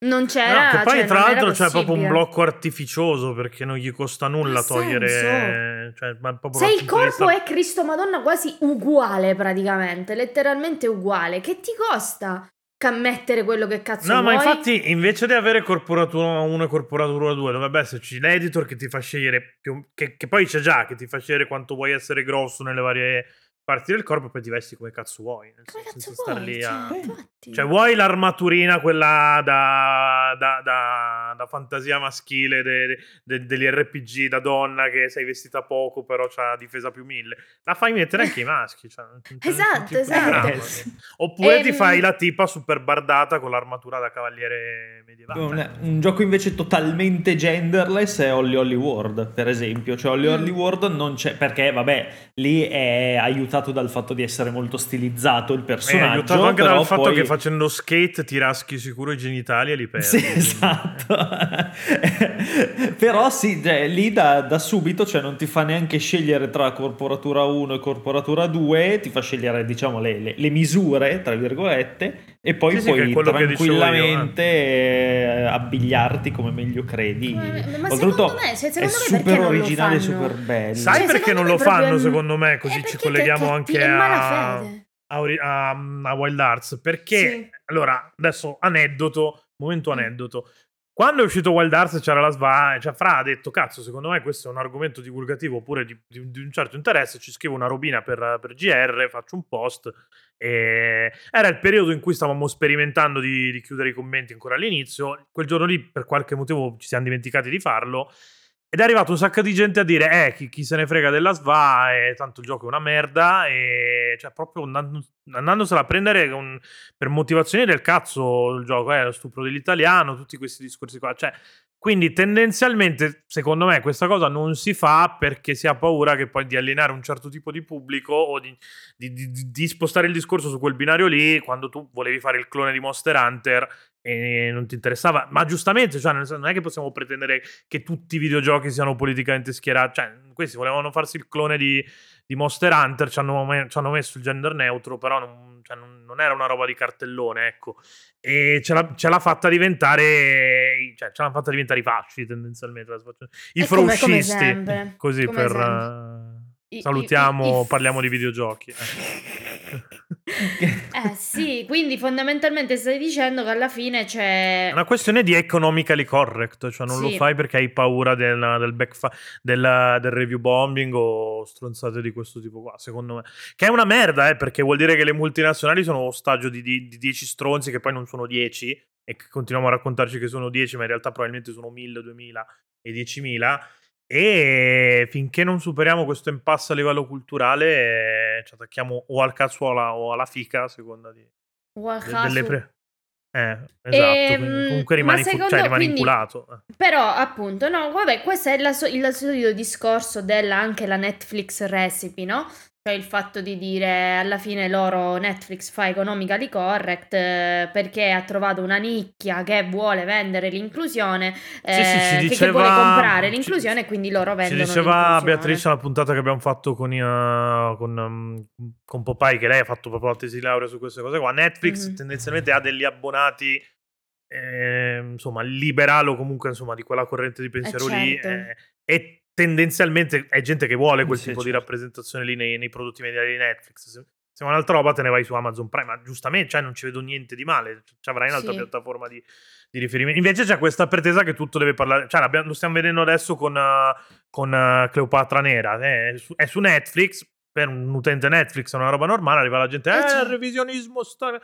Non c'era. No, che poi cioè, tra l'altro c'è proprio un blocco artificioso perché non gli costa nulla togliere... Cioè, ma Se il corpo vista- è Cristo Madonna quasi uguale praticamente, letteralmente uguale, che ti costa cammettere quello che cazzo No, ma vuoi? infatti invece di avere corporatura 1 e corporatura 2 dovrebbe esserci l'editor che ti fa scegliere, più, che, che poi c'è già, che ti fa scegliere quanto vuoi essere grosso nelle varie parti del corpo e poi ti vesti come cazzo vuoi. nel Come senso, cazzo senza star vuoi? lì Cioè, a- infatti. Cioè, vuoi l'armaturina, quella da, da, da- da fantasia maschile de- de- degli RPG da donna che sei vestita poco, però c'ha difesa più mille. La fai mettere anche i maschi. Cioè, Esatto, esatto. Oppure ti Ehm, fai la tipa super bardata con l'armatura da cavaliere medievale. Un, un gioco invece totalmente genderless è Holly Holly World, per esempio. Cioè, Holly Mm. Holly World non c'è perché, vabbè, lì è aiutato dal fatto di essere molto stilizzato il È personaggio. aiutato anche dal fatto poi- che facendo skate ti raschi sicuro i genitali e li perdi. Sì, esatto. Però sì, cioè, lì da, da subito cioè, non ti fa neanche scegliere tra corporatura 1 e corporatura 2, ti fa scegliere diciamo le, le- le misure, tra virgolette, e poi Sì, sì, puoi io, tranquillamente eh, abbigliarti come meglio credi. Ma- ma Oltretutto secondo me- se- è me super originale e super bello. Sai Cioè, perché non lo fanno, proprio- secondo me? Eh, Così ci colleghiamo che- anche a, a, a- a Wild Arts. Perché, Sì. allora, adesso aneddoto, momento Mm. aneddoto. Quando è uscito Wild Arts c'era la SVA, cioè Fra ha detto, cazzo, secondo me questo è un argomento divulgativo pure di, di, di un certo interesse, ci scrivo una robina per, per, GR, faccio un post. E era il periodo in cui stavamo sperimentando di, di chiudere i commenti ancora all'inizio. Quel giorno lì, per qualche motivo, ci siamo dimenticati di farlo. Ed è arrivato un sacco di gente a dire: Eh, chi, chi se ne frega della SVA, e tanto il gioco è una merda. E cioè, proprio andando, andandosela a prendere con, per motivazioni del cazzo il gioco, eh, lo stupro dell'italiano, tutti questi discorsi qua. Cioè, quindi tendenzialmente, secondo me, questa cosa non si fa perché si ha paura che poi di allenare un certo tipo di pubblico o di, di, di, di, spostare il discorso su quel binario lì quando tu volevi fare il clone di Monster Hunter e non ti interessava. Ma giustamente, cioè, non è che possiamo pretendere che tutti i videogiochi siano politicamente schierati. Cioè, questi volevano farsi il clone di, Monster Hunter, ci hanno, ci hanno, messo il gender neutro, però non, cioè, non, non, era una roba di cartellone, ecco. E ce l'ha, ce l'ha fatta diventare, cioè, ce l'ha fatta diventare i fasci tendenzialmente. I fruscisti, così come per... Uh, salutiamo, I, i, parliamo di videogiochi. Eh. eh sì, quindi fondamentalmente stai dicendo che alla fine c'è... È una questione di economically correct, cioè non sì. lo fai perché hai paura del, del, backfa- del, del, review bombing o stronzate di questo tipo qua, secondo me. Che è una merda, eh, perché vuol dire che le multinazionali sono ostaggio di, di, di 10 stronzi che poi non sono 10 e che continuiamo a raccontarci che sono 10, ma in realtà probabilmente sono 1000, 2000 e 10.000 e finché non superiamo questo impasse a livello culturale, eh, ci attacchiamo o al cazzuola o alla fica, a seconda di, de, delle pre- eh, esatto, ehm, comunque rimani, secondo, cioè, rimani quindi, inculato. Eh. Però, appunto, no, vabbè, questo è la, il solito discorso della anche la Netflix recipe, no? Cioè il fatto di dire alla fine loro Netflix fa economically correct eh, perché ha trovato una nicchia che vuole vendere l'inclusione, eh, sì, diceva, che, vuole comprare l'inclusione e quindi loro vendono Ci diceva Beatrice la puntata che abbiamo fatto con, uh, con, um, con Popeye che lei ha fatto proprio la tesi di laurea su queste cose qua. Netflix mm-hmm. tendenzialmente ha degli abbonati eh, insomma o comunque insomma di quella corrente di pensiero eh, certo. lì eh, e tendenzialmente è gente che vuole quel sì, tipo certo. di rappresentazione lì nei, nei, prodotti mediali di Netflix. Se, se vuoi un'altra roba te ne vai su Amazon Prime, ma giustamente cioè, non ci vedo niente di male, ci avrai un'altra sì. piattaforma di, di, riferimento. Invece c'è questa pretesa che tutto deve parlare, cioè lo stiamo vedendo adesso con, uh, con uh, Cleopatra Nera, eh, è, su, è, su, Netflix, per un utente Netflix è una roba normale, arriva la gente, eh, eh il revisionismo sta...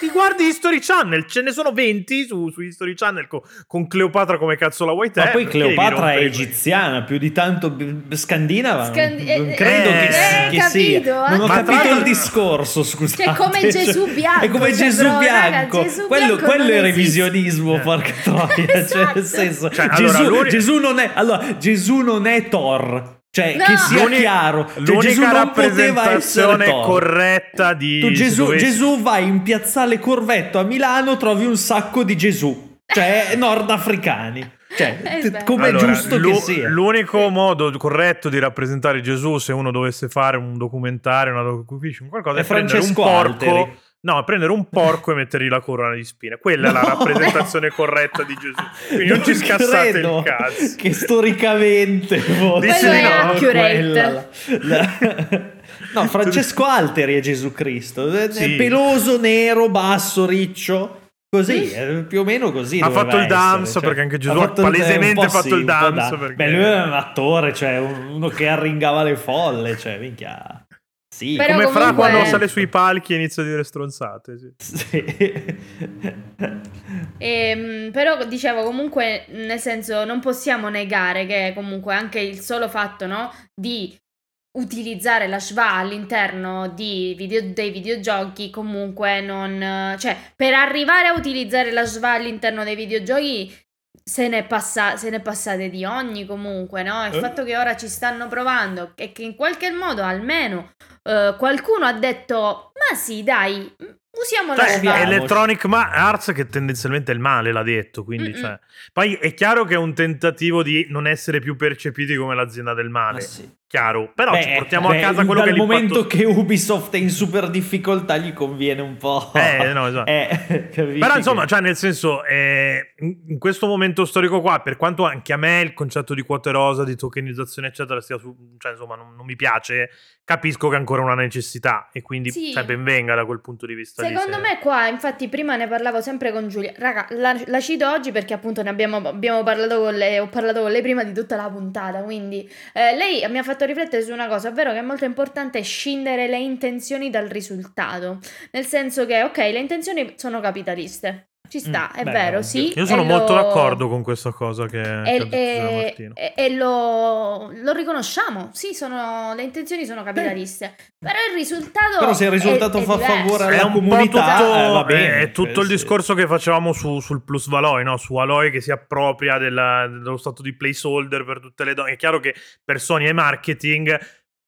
Ti guardi History Channel, ce ne sono 20 su, su History Channel con, con, Cleopatra come cazzo la vuoi te. Ma poi Cleopatra è egiziana, più di tanto scandinava. Scandi- non eh, credo eh, che, eh, che capito, sia. Non ho capito il discorso, scusate. Che è come Gesù bianco. È come cioè, Gesù, bianco. Raga, Gesù quello, bianco quello è revisionismo, porca troia. esatto. Cioè, nel esatto. senso, cioè, Gesù, allora, Gesù, non è, allora, Gesù non è Thor. Cioè, no. che sia L'unica, chiaro, cioè, l'unica Gesù non poteva essere corretta di tu Gesù, dovessi... Gesù vai in piazzale Corvetto a Milano, trovi un sacco di Gesù, cioè nordafricani. Cioè, eh come allora, giusto che sia. L'unico modo corretto di rappresentare Gesù, se uno dovesse fare un documentario, una docufiction, qualcosa, è, è prendere un porco. Alteri No, prendere un porco e mettergli la corona di spine. Quella no, è la rappresentazione corretta di Gesù. Quindi non, non ci scassate il cazzo. Che storicamente Dici di no. Quella, la, la... No, Francesco Alteri è Gesù Cristo. Sì. Peloso, nero, basso, riccio. Così, più o meno così. Ha fatto il dance cioè, perché anche Gesù ha palesemente fatto sì, il dance. Da. Beh, lui è un attore, cioè uno che arringava le folle, cioè minchia. Sì, Però come comunque... Fra quando sale sui palchi e inizia a dire stronzate. Sì. sì. e, ehm, però dicevo comunque, nel senso, non possiamo negare che comunque anche il solo fatto no, di utilizzare la schwa all'interno video, dei videogiochi comunque non... cioè per arrivare a utilizzare la schwa all'interno dei videogiochi se ne, passa, se ne passate di ogni comunque, no? Il eh? fatto che ora ci stanno provando e che in qualche modo almeno uh, qualcuno ha detto, ma sì, dai, usiamo la cioè, Electronic Arts che tendenzialmente è il male, l'ha detto, quindi cioè. Poi è chiaro che è un tentativo di non essere più percepiti come l'azienda del male. Ah, sì. Chiaro. Però Beh, ci portiamo beh, a casa quello dal che è l'impatto momento che Ubisoft è in super difficoltà gli conviene un po'. Eh, no, esatto. Eh, Però insomma, che- cioè nel senso, eh, in questo momento storico qua, per quanto anche a me il concetto di quote rosa, di tokenizzazione, eccetera, stia su, cioè insomma, non, non mi piace, capisco che è ancora una necessità e quindi Sì. cioè, ben venga da quel punto di vista. lì, Secondo se- me qua, infatti prima ne parlavo sempre con Giulia, raga, la, la cito oggi perché appunto ne abbiamo, abbiamo parlato con lei, ho parlato con lei prima di tutta la puntata, quindi eh, lei mi ha fatto riflettere su una cosa, ovvero che è molto importante scindere le intenzioni dal risultato, nel senso che ok, le intenzioni sono capitaliste, ci sta, Mm, è beh, vero, sì. Io sono e molto lo- d'accordo con questa cosa che, che ha E, detto e- e- e lo, lo riconosciamo, sì, sono, le intenzioni sono capitaliste, però il risultato... Però se il risultato è- è fa diverso. favore È alla comunità, tutto, eh, va bene, è tutto il sì. discorso che facevamo su- sul plus Valoi, no? su Aloy che si appropria della- dello stato di placeholder per tutte le donne. È chiaro che per Sony è marketing,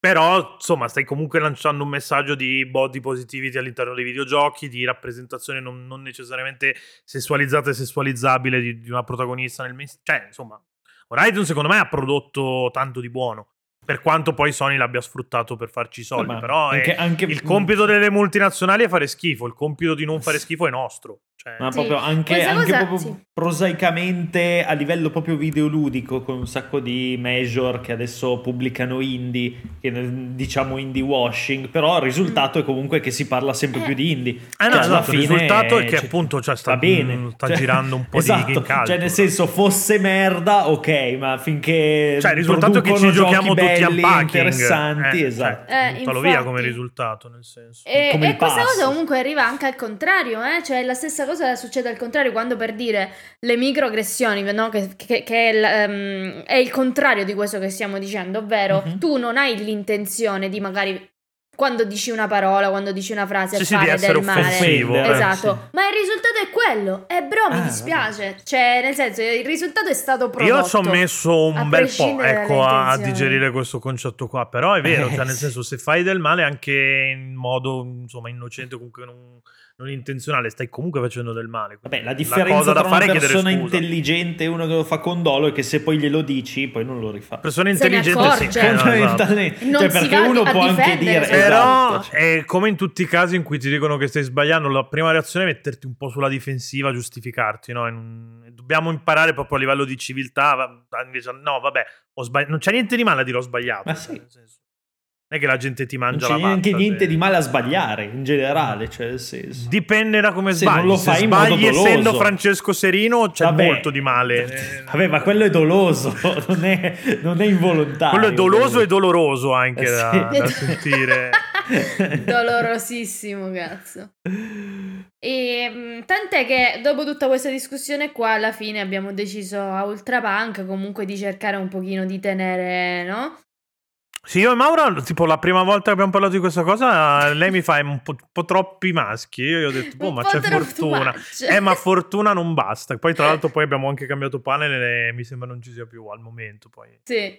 però insomma stai comunque lanciando un messaggio di body positivity all'interno dei videogiochi, di rappresentazione non, non necessariamente sessualizzata e sessualizzabile di, di una protagonista nel mainstream. Cioè, insomma, Horizon secondo me ha prodotto tanto di buono. Per quanto poi Sony l'abbia sfruttato per farci i soldi, Ma però è- anche- anche- il compito delle multinazionali è fare schifo, il compito di non fare schifo è nostro. Cioè, Ma Sì. proprio anche, cosa- proprio sì. prosaicamente a livello proprio videoludico con un sacco di major che adesso pubblicano indie, che diciamo indie washing, però il risultato è comunque che si parla sempre Eh. più di indie. Eh no, Cioè, alla esatto, il risultato è che cioè, appunto cioè, sta, bene. mm, sta Cioè, girando un po' esatto, di culture. Cioè nel senso fosse merda, ok, ma finché Cioè, il risultato è che ci giochiamo giochi tutti belli, unpacking. interessanti, Eh, esatto. Cioè, Eh, buttalo via infatti. come risultato, nel senso. E, Come e questa cosa comunque arriva anche al contrario, eh? cioè la stessa cosa succede al contrario quando per dire le microaggressioni, no? che, che- che è, il, ehm, è il contrario di questo che stiamo dicendo, ovvero Mhm. tu non hai l'intenzione di magari quando dici una parola, quando dici una frase, Sì, sì, fare essere del male. offensivo. Offendere, Esatto, sì. ma il risultato è quello. E bro, mi Ah, dispiace. Cioè, nel senso, il risultato è stato prodotto. Io ci ho messo un bel po' ecco, a digerire questo concetto qua, però è vero, Eh, cioè, nel sì. senso se fai del male anche in modo insomma innocente, comunque non, non intenzionale, stai comunque facendo del male. Vabbè, la differenza da tra fare una persona intelligente e uno che lo fa con dolo è che se poi glielo dici, poi non lo rifà. Persona intelligente sì, accorge. eh, no, esatto. Fondamentalmente, Non cioè, si perché va uno a può anche dire. Però esatto, cioè, è come in tutti i casi in cui ti dicono che stai sbagliando, la prima reazione è metterti un po' sulla difensiva, giustificarti. No? In- Dobbiamo imparare proprio a livello di civiltà. Invece, no, vabbè, ho sbagli- non c'è niente di male a dire ho sbagliato. Ma cioè, sì. nel senso, è che la gente ti non mangia c'è la neanche pazza, niente cioè. di male a sbagliare in generale, cioè nel senso. Dipende da come Se sbagli. non lo Se fai in modo sbagli essendo Francesco Serino c'è Vabbè. molto di male. Eh, Vabbè, ma quello è doloso, non è, non è involontario. Quello è doloso e doloroso anche Eh, da, sì. da sentire. Dolorosissimo, cazzo. E mh, tant'è che dopo tutta questa discussione qua, alla fine abbiamo deciso a Ultrapunk comunque di cercare un pochino di tenere, no? Sì, io e Maura, tipo la prima volta che abbiamo parlato di questa cosa, lei mi fa un po', un po' troppi maschi. Io gli ho detto, boh, ma c'è fortuna. much. Eh, ma fortuna non basta. Poi, tra l'altro, poi abbiamo anche cambiato panel e mi sembra non ci sia più al momento. Poi. Sì.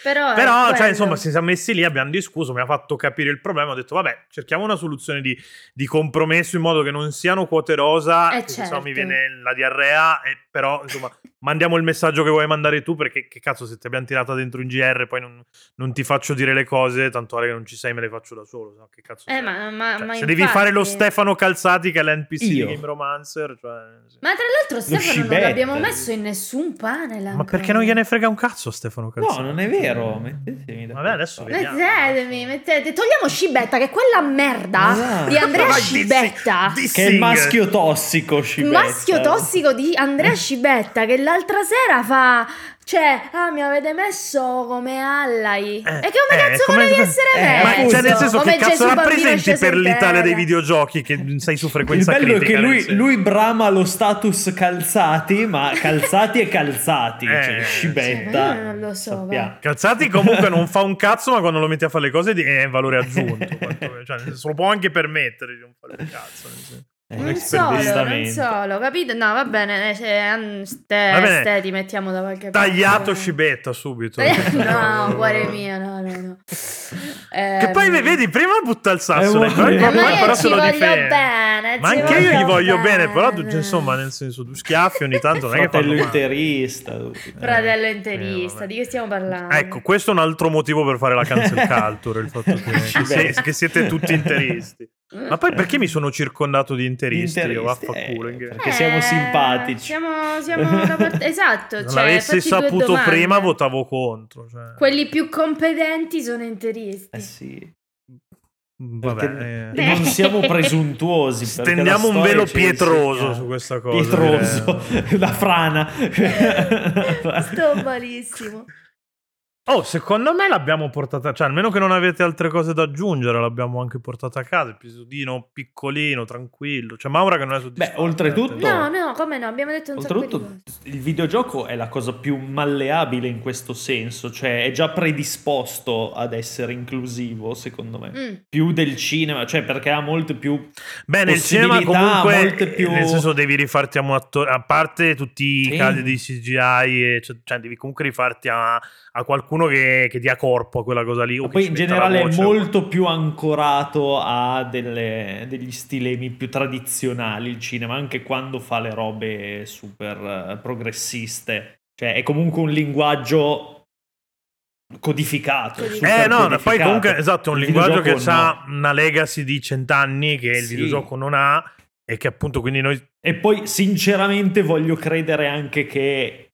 Però, Però, cioè, insomma, si siamo messi lì, abbiamo discusso, mi ha fatto capire il problema. Ho detto, vabbè, cerchiamo una soluzione di, di compromesso in modo che non siano quote rosa, Eh, che se no certo. mi viene la diarrea. E, però, insomma, mandiamo il messaggio che vuoi mandare tu, perché che cazzo, se ti abbiamo tirata dentro in GR, poi non, non ti faccio dire le cose, tanto vale che non ci sei, me le faccio da solo. no? Che cazzo Eh, ma, ma, Cioè, ma se devi fare lo infatti- Stefano Calzati, che è l'NPC di Io. Game Romancer, cioè, sì. Ma tra l'altro Stefano non scibetta. l'abbiamo messo in nessun panel Ma ancora. perché non gliene frega un cazzo Stefano Calzati? No, non è vero. Mettetemi da Vabbè, adesso vediamo. Mettetemi, mettete. Togliamo Scibetta, che è quella merda Esatto. di Andrea Scibetta. Che è il maschio tossico, Il Scibetta. maschio tossico di Andrea Scibetta che l'altra sera fa. Cioè, ah, mi avete messo come ally. Eh, e che come eh, cazzo come- volevi essere eh, messo? ma cioè, nel senso, Come che cazzo Gesù rappresenti per l'Italia dei terra. videogiochi che sei su Il frequenza bello è critica? che nel lui, lui brama lo status calzati, ma calzati e calzati. Eh, cioè. Scibetta. Io non lo so. Calzati comunque non fa un cazzo, ma quando lo metti a fare le cose di- è valore aggiunto. quanto- cioè, nel senso, lo può anche permettere di non fare un cazzo. nel senso. Eh, Non solo, non solo, capito? No, va bene, eh, se- an- ste, Va bene. ste ti mettiamo da qualche parte. Tagliato Eh. Scibetta subito. no, cuore mio, no, no, no. Che poi Ehm, vedi, prima butta il sasso, Eh, poi, ma poi però ci se lo voglio difende. bene, Ma anche io gli voglio voglio bene, però bene. cioè, insomma, nel senso, due schiaffi ogni tanto non è che fanno Fratello interista. Fratello Eh, interista, vabbè. di che stiamo parlando? Ecco, questo è un altro motivo per fare la cancel culture, il fatto che, che che siete tutti interisti. Ma poi perché mi sono circondato di interisti? Io Interisti, vaffanculo. eh, perché siamo simpatici. Siamo, siamo da parte... Esatto, Se cioè, avessi fatti due saputo prima, votavo contro. Cioè. Quelli più competenti sono interisti. Eh sì. Vabbè, Perché eh. non siamo presuntuosi. Stendiamo un velo pietroso su questa cosa. Pietroso, la frana. Sto malissimo. Oh, secondo me l'abbiamo portata, cioè almeno che non avete altre cose da aggiungere, l'abbiamo anche portata a casa, episodino piccolino, tranquillo. C'è Maura che non è soddisfatta. Beh, oltretutto- No, no, come no, abbiamo detto un Oltretutto, il videogioco è la cosa più malleabile in questo senso, cioè è già predisposto ad essere inclusivo, secondo me. Mm. Più del cinema, cioè perché ha molte più Beh, nel cinema comunque, molte più- nel senso devi rifarti a un attore, a parte tutti i Sì. casi di CGI, e cioè, cioè, devi comunque rifarti a, a qualcuno che, che dia corpo a quella cosa lì. o poi in generale è molto più ancorato a delle- degli stilemi più tradizionali il cinema, anche quando fa le robe super eh, progressiste. Cioè è comunque un linguaggio codificato. Codificato. Eh no, no, poi codificato. comunque esatto, è un Il linguaggio che videogioco ha no. una legacy di cent'anni che il Sì. videogioco non ha e che appunto quindi noi E poi sinceramente voglio credere anche che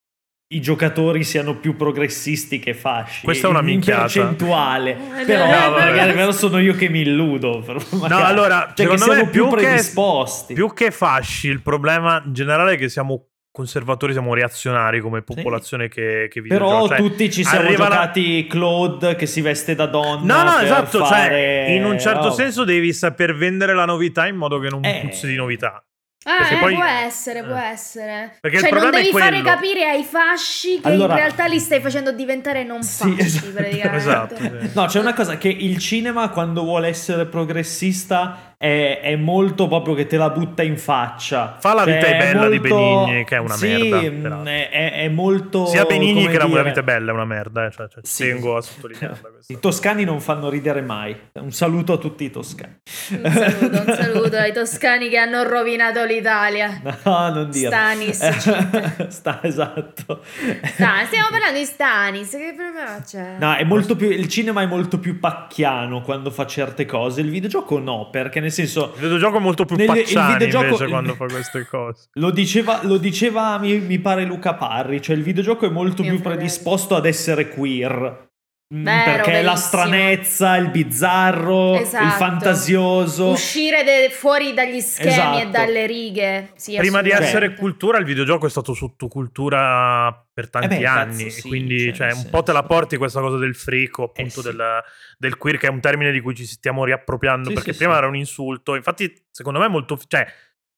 i giocatori siano più progressisti che fasci. Questa è una in minchiata. percentuale. Eh, Però no, magari però sono io che mi illudo. però magari- allora, cioè che secondo siamo me più più che- predisposti. più che fasci, il problema in generale è che siamo conservatori, siamo reazionari come popolazione che, che Però videogiochi. Cioè, tutti ci siamo arriva la- giocati Claude che si veste da donna. No, no, esatto, fare- cioè, in un certo oh. senso devi saper vendere la novità in modo che non Eh. puzzi di novità. Ah, eh, poi- può essere, eh. può essere. Perché il cioè, non devi fare capire ai fasci che Allora- in realtà li stai facendo diventare non Sì, fasci, esatto. praticamente. Esatto, sì. No, c'è una cosa che il cinema quando vuole essere progressista è, è molto proprio che te la butta in faccia. Fa La Cioè, vita è bella di molto- Benigni, che è una sì, merda, mm. È, è- è molto... Sia Benigni che la dire- Una vita è bella è una merda, eh, cioè, cioè, Sì. tengo a sottolinearla. I toscani non fanno ridere mai. Un saluto a tutti i toscani. Un saluto, un saluto ai toscani che hanno rovinato l'Italia. No, non dire. Stanis. Sta, esatto. Sta- stiamo parlando di Stanis, che proprio c'è? No, è molto più, il cinema è molto più pacchiano quando fa certe cose, il videogioco no, perché nel senso, Il videogioco è molto più Nel- pacciani videogioco- invece quando fa queste cose. lo diceva, lo diceva mi, mi pare Luca Parri, cioè il videogioco è molto Mio più fratello. predisposto ad essere queer. Mm, Vero, perché la verissimo. stranezza, il bizzarro, Esatto. il fantasioso. Uscire de- fuori dagli schemi Esatto. e dalle righe. Sì, Prima di essere cultura, il videogioco è stato sottocultura per tanti Eh beh, anni. cazzo, sì, quindi, cioè, cioè, un po' te la senso- porti questa cosa del frico, appunto, Eh, sì. del, del queer, che è un termine di cui ci stiamo riappropriando. Sì, perché sì, prima sì. era un insulto. Infatti, secondo me, è molto. Cioè,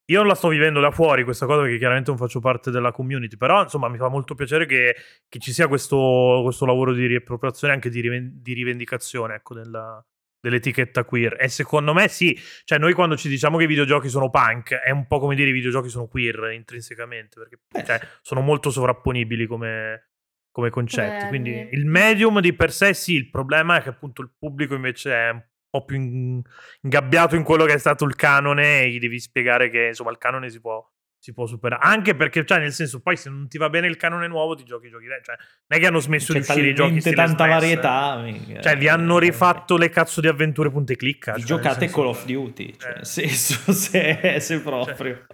io non la sto vivendo da fuori questa cosa perché chiaramente non faccio parte della community, però insomma mi fa molto piacere che, che ci sia questo, questo lavoro di riappropriazione, anche di, riven- di rivendicazione ecco, della- dell'etichetta queer. E secondo me sì, cioè noi quando ci diciamo che i videogiochi sono punk, è un po' come dire i videogiochi sono queer intrinsecamente, perché Beh, cioè, sono molto sovrapponibili come, come concetti. Come Quindi il medium di per sé sì, il problema è che appunto il pubblico invece è un po' più in- ingabbiato in quello che è stato il canone e gli devi spiegare che insomma il canone si può, si può superare. Anche perché, cioè, nel senso, poi se non ti va bene il canone nuovo, ti giochi i giochi. Cioè, non è che hanno smesso C'è di uscire i giochi stile tanta varietà. mica. Cioè, vi hanno rifatto le cazzo di avventure punte clicca. Cioè, giocate senso- Call of Duty, cioè, Eh. senso, se, se proprio.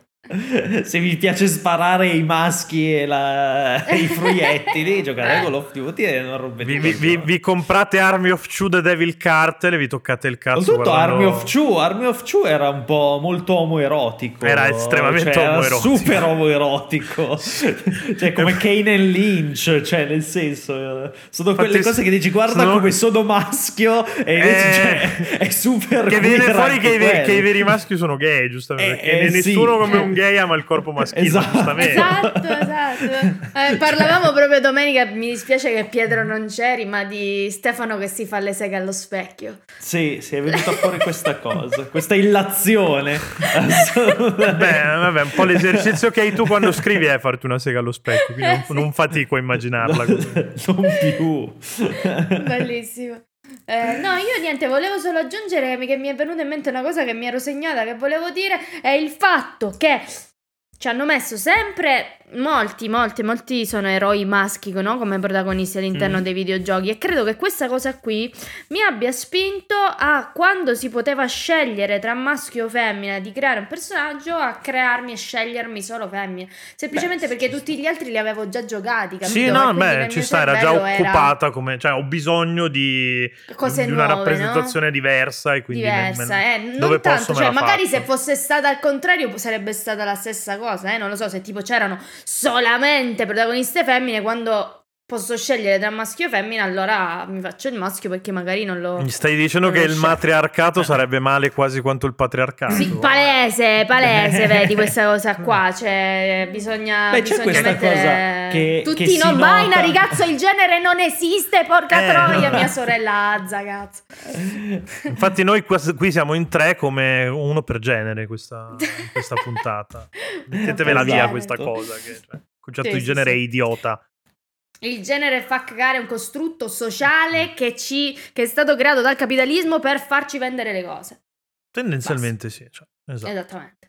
Se vi piace sparare i maschi e, la- e i fruiettili, giocate Call of Duty e non rompete Vi, vi- vi- vi comprate Army of Two The Devil Cartel e vi toccate il cazzo. Oltretutto guardando- Army of Two, Army of Two era un po' molto omoerotico. Era estremamente cioè, era omoerotico. super omoerotico. cioè come Kane e Lynch, cioè nel senso... Sono quelle Infatti, cose che dici guarda sono- come sono maschio e invece Eh, cioè, è super Che viene fuori che che i veri maschi sono gay, giustamente. Eh, eh, nessuno sì. come un gay ama il corpo maschile, Esatto. giustamente. Esatto, esatto. Eh, parlavamo proprio domenica, mi dispiace che Pietro non c'eri, ma di Stefano che si fa le seghe allo specchio. Sì, sì, è venuta fuori questa cosa, questa illazione. Beh, vabbè, un po' l'esercizio che hai tu quando scrivi è farti una sega allo specchio, quindi non, non fatico a immaginarla così. non più. Bellissimo. Eh, no, io niente, volevo solo aggiungere che mi è venuta in mente una cosa che mi ero segnata, che volevo dire, è il fatto che ci hanno messo sempre molti, molti, molti sono eroi maschi no? come protagonisti all'interno mm. dei videogiochi e credo che questa cosa qui mi abbia spinto a quando si poteva scegliere tra maschio o femmina di creare un personaggio a crearmi e scegliermi solo femmine semplicemente beh, perché tutti gli altri li avevo già giocati capito? sì no beh ci sta era già occupata era... come cioè ho bisogno di, Cose di una nuove, rappresentazione no? diversa e quindi diversa me, eh, non tanto cioè magari fatto. se fosse stata al contrario sarebbe stata la stessa cosa eh? Non lo so se tipo c'erano solamente protagoniste femmine quando posso scegliere tra maschio e femmina, allora mi faccio il maschio perché magari non lo. Mi stai dicendo che il matriarcato sarebbe male quasi quanto il patriarcato? Sì, palese, palese, vedi questa cosa qua. Cioè, bisogna. Beh, bisogna questa mettere cosa che. Tutti che non binary, nota... cazzo, il genere non esiste, porca eh, troia, mia sorella Azza, cazzo. Infatti, noi qui siamo in tre come uno per genere questa, questa puntata. Mettetevela via questa cosa. Che, cioè, il concetto sì, di genere sì, è idiota. Il genere fa cagare un costrutto sociale che, ci, che, è stato creato dal capitalismo per farci vendere le cose. Tendenzialmente Basta. sì. Cioè, esatto. Esattamente.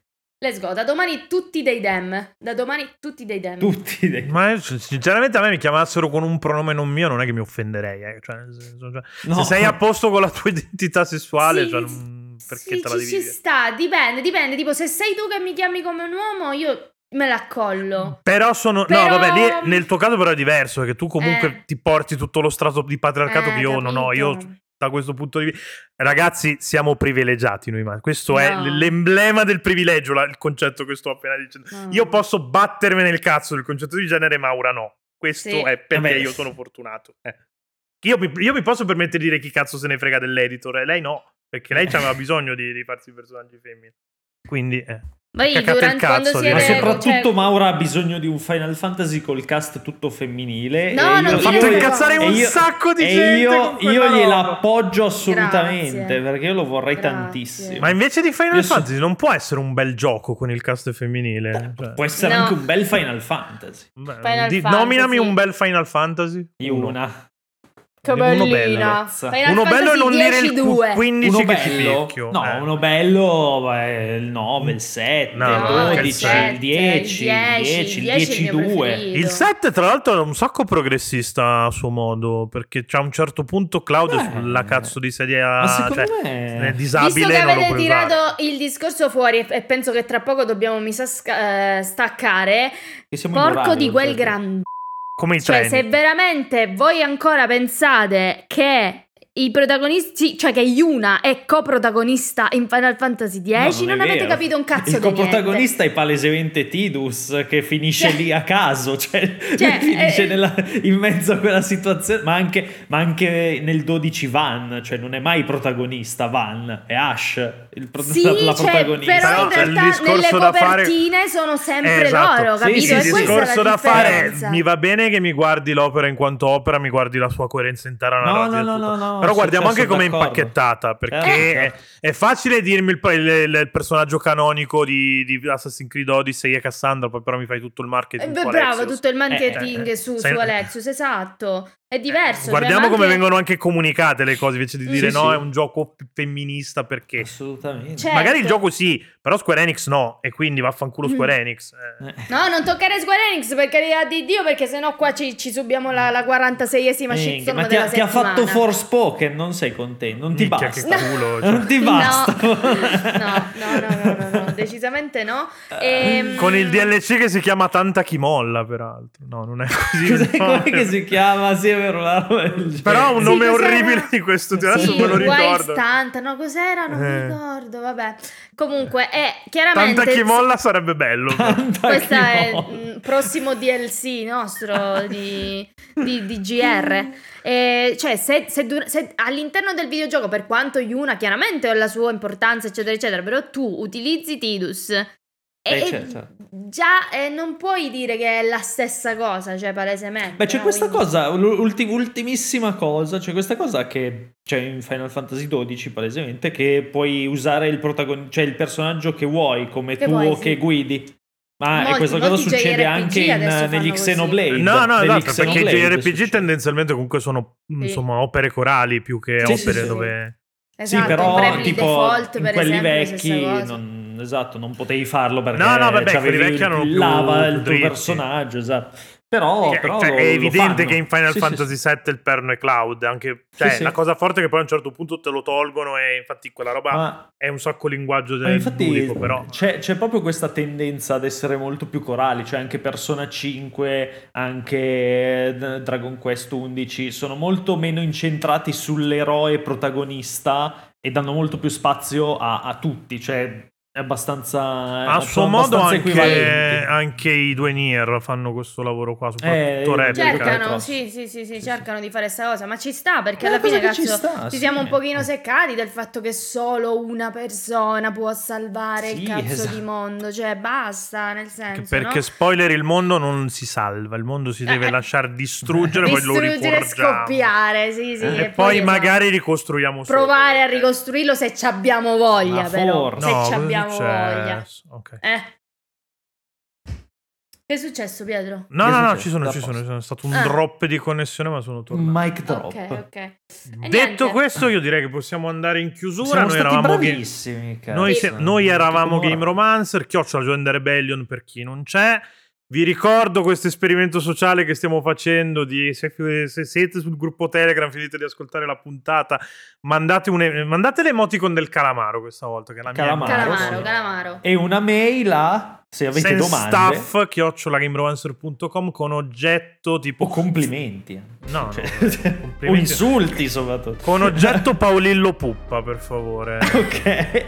Let's go. Da domani tutti dei dem. Da domani tutti dei dem. Tutti dei dem. Ma sinceramente a me mi chiamassero con un pronome non mio, non è che mi offenderei. Eh. Cioè, senso, cioè, no. Se sei a posto con la tua identità sessuale, sì, cioè, non, perché sì, te la ci, devi ci sta, dipende, dipende. Tipo, se sei tu che mi chiami come un uomo, io me la collo. Però sono. Però... No, vabbè, lì nel tuo caso, però è diverso. Perché tu comunque eh. ti porti tutto lo strato di patriarcato eh, che io capito. non ho. Io da questo punto di vista. Ragazzi, siamo privilegiati noi, ma questo no. è l'emblema del privilegio, il concetto che sto appena dicendo. No. Io posso battermi nel cazzo del concetto di genere, Maura no. Questo sì. è perché Vabbè. io sono fortunato. Eh. Io, mi, io, mi, posso permettere di dire chi cazzo se ne frega dell'editor, e lei no, perché lei aveva bisogno di, di farsi personaggi femmini. Quindi, eh. Poi durante quando siete... Ma soprattutto cioè... Maura ha bisogno di un Final Fantasy col cast tutto femminile. No, non ha fatto incazzare un io, sacco di e gente. Io, io gliela appoggio assolutamente Grazie. perché io lo vorrei Grazie. tantissimo. Ma invece di Final Io Fantasy non può essere un bel gioco con il cast femminile. Cioè. Può essere No. anche un bel Final Fantasy. Beh, Final di- Fantasy. nominami un bel Final Fantasy. Io una. Che Uno bellina. bello. Final Uno bello e non dire il 10-2. 15 Uno che ci bello, picchio. no, Eh. uno bello beh, il 9, il 7, No, il no, 12, il sette, il 10, il 10, il 10, il mio 2. preferito. Il 7, tra l'altro, è un sacco progressista a suo modo. Perché c'è a un certo punto Claudio Beh. sulla cazzo di sedia. Ma secondo cioè, me- è disabile. Visto che non lo avete tirato usare. il discorso fuori e- penso che tra poco dobbiamo mi sa sca- eh, staccare, porco di quel oltre- gran... Come i Cioè, treni. se veramente voi ancora pensate che i protagonisti, cioè che Yuna è coprotagonista in Final Fantasy X, No, non, è avete vero. capito un cazzo Il di niente. coprotagonista è palesemente Tidus che finisce Cioè- lì a caso, cioè, Cioè, finisce eh- nella- in mezzo a quella situazione, ma anche, ma anche nel 12 Van, cioè non è mai protagonista Van, è Ash il pro- Sì, la cioè, protagonista. però in il realtà discorso nelle da fare- copertine sono sempre Esatto. loro, capito? sì, il sì, questa discorso da fare mi va bene che mi guardi l'opera in quanto opera, mi guardi la sua coerenza intera. No, narrativa no, no, tutto. no, no, Però guardiamo anche come è impacchettata. Perché Eh, è, è facile dirmi il, il- il personaggio canonico di, di Assassin's Creed Odyssey e Cassandra, poi però mi fai tutto il Eh, marketing. beh, su bravo, tutto il marketing Eh, eh, su, su Alexios, esatto. È diverso. cioè, Guardiamo ma come anche- vengono anche comunicate le cose invece di Sì, dire no, sì. è un gioco femminista perché. Assolutamente. Cioè- Magari il Certo. gioco sì, però Square Enix no, e quindi vaffanculo Mm. Square Enix. eh. Eh. No, non toccare Square Enix per carità di Dio, perché sennò qua ci, ci subiamo la, la 46esima Minchia, shitstorm ma ti della ha, ti ha fatto Forspoken, non sei contento, non ti Minchia, basta. che culo, cioè. Non ti No. basta. No, no, no, no, no, no, decisamente no. Ehm, Con il DLC che si chiama Tanta chi molla, peraltro. No, non è così. Cos'è, no. che si chiama? Sì, vero, genere. Però ha un Sì, nome cos'era? orribile di questo, adesso Sì, non me lo ricordo. Stunt, no, cos'era? Non mi Eh. ricordo, vabbè. Comunque, è chiaramente... Tanta chi molla sarebbe bello. Questo è il mm, prossimo DLC nostro di, di, di GR. Eh, cioè, se, se se all'interno del videogioco, per quanto Yuna chiaramente ha la sua importanza, eccetera, eccetera, però tu utilizzi Tidus. E, Eh, e certo. già eh, non puoi dire che è la stessa cosa, cioè palesemente. Beh, c'è no? questa Quindi- cosa, l'ulti- ultimissima cosa, c'è questa cosa che c'è in Final Fantasy XII palesemente, che puoi usare il protagonista, cioè il personaggio che vuoi come Che tuo vuoi, sì. che guidi. Ma Molti- questa cosa succede JRPG anche in- adesso negli Xenoblade. No, no, esatto, perché i JRPG tendenzialmente comunque sono Sì. insomma opere corali più che Sì, opere sì. dove... Esatto, sì, però tipo quelli esempio, vecchi cosa. Non, esatto, non potevi farlo perché No, no, vabbè, quelli vecchi erano il più- lava il tuo personaggio, esatto. Però, Cioè, però cioè, è evidente che in Final Sì, Fantasy sì. VII il perno è cloud. Anche, cioè, Sì. La cosa forte è che poi a un certo punto te lo tolgono e infatti quella roba Ma è un sacco linguaggio del infatti ludico, però. c'è, c'è proprio questa tendenza ad essere molto più corali, cioè anche Persona 5, anche eh, Dragon Quest 11 sono molto meno incentrati sull'eroe protagonista e danno molto più spazio a, a tutti, cioè è abbastanza A sono suo modo anche, anche i due Nier fanno questo lavoro qua, Eh, soprattutto Replica. Cercano, sì, sì, sì, sì, Sì, cercano di fare questa cosa, ma ci sta perché È alla una fine, che cazzo, ci sta, ci sì. siamo un pochino seccati del fatto che solo una persona può salvare il cazzo esatto. di mondo, cioè basta, nel senso, Perché no? spoiler, il mondo non si salva, il mondo si deve Eh, lasciare distruggere, poi lo distruggere e riforgiamo. scoppiare, sì, sì, E, poi esatto, magari ricostruiamo provare a ricostruirlo se ci abbiamo voglia, però, se ci cosa voglia. successo? Ok. Eh. Che è successo, Pietro? No, Che no, no, ci sono, Da ci sono, posto. sono. È stato un Ah. drop di connessione, ma sono Un tornato. mic drop. Ok, ok. E Detto niente. questo, io direi che possiamo andare in chiusura. Siamo noi stati eravamo bravissimi, cazzo. noi, se- noi eravamo Game Romancer, chiocciola Join the Rebellion per chi non c'è. Vi ricordo questo esperimento sociale che stiamo facendo. Di, se, se siete sul gruppo Telegram, finite di ascoltare la puntata, mandate, un, mandate l'emoticon del calamaro questa volta. Che è la mia Calamaro, Calamaro, sì. calamaro. E una mail a, se avete Sense domande staff chiocciolagameromancer.com con oggetto tipo o complimenti. No, Cioè, no, o complimenti. insulti soprattutto. con oggetto Paolillo Puppa per favore ok.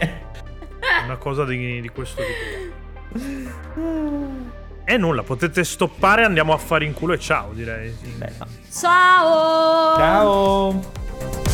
una cosa di, di questo tipo e nulla potete stoppare andiamo a fare in culo e ciao direi sì. Beh, no. Ciao! Ciao.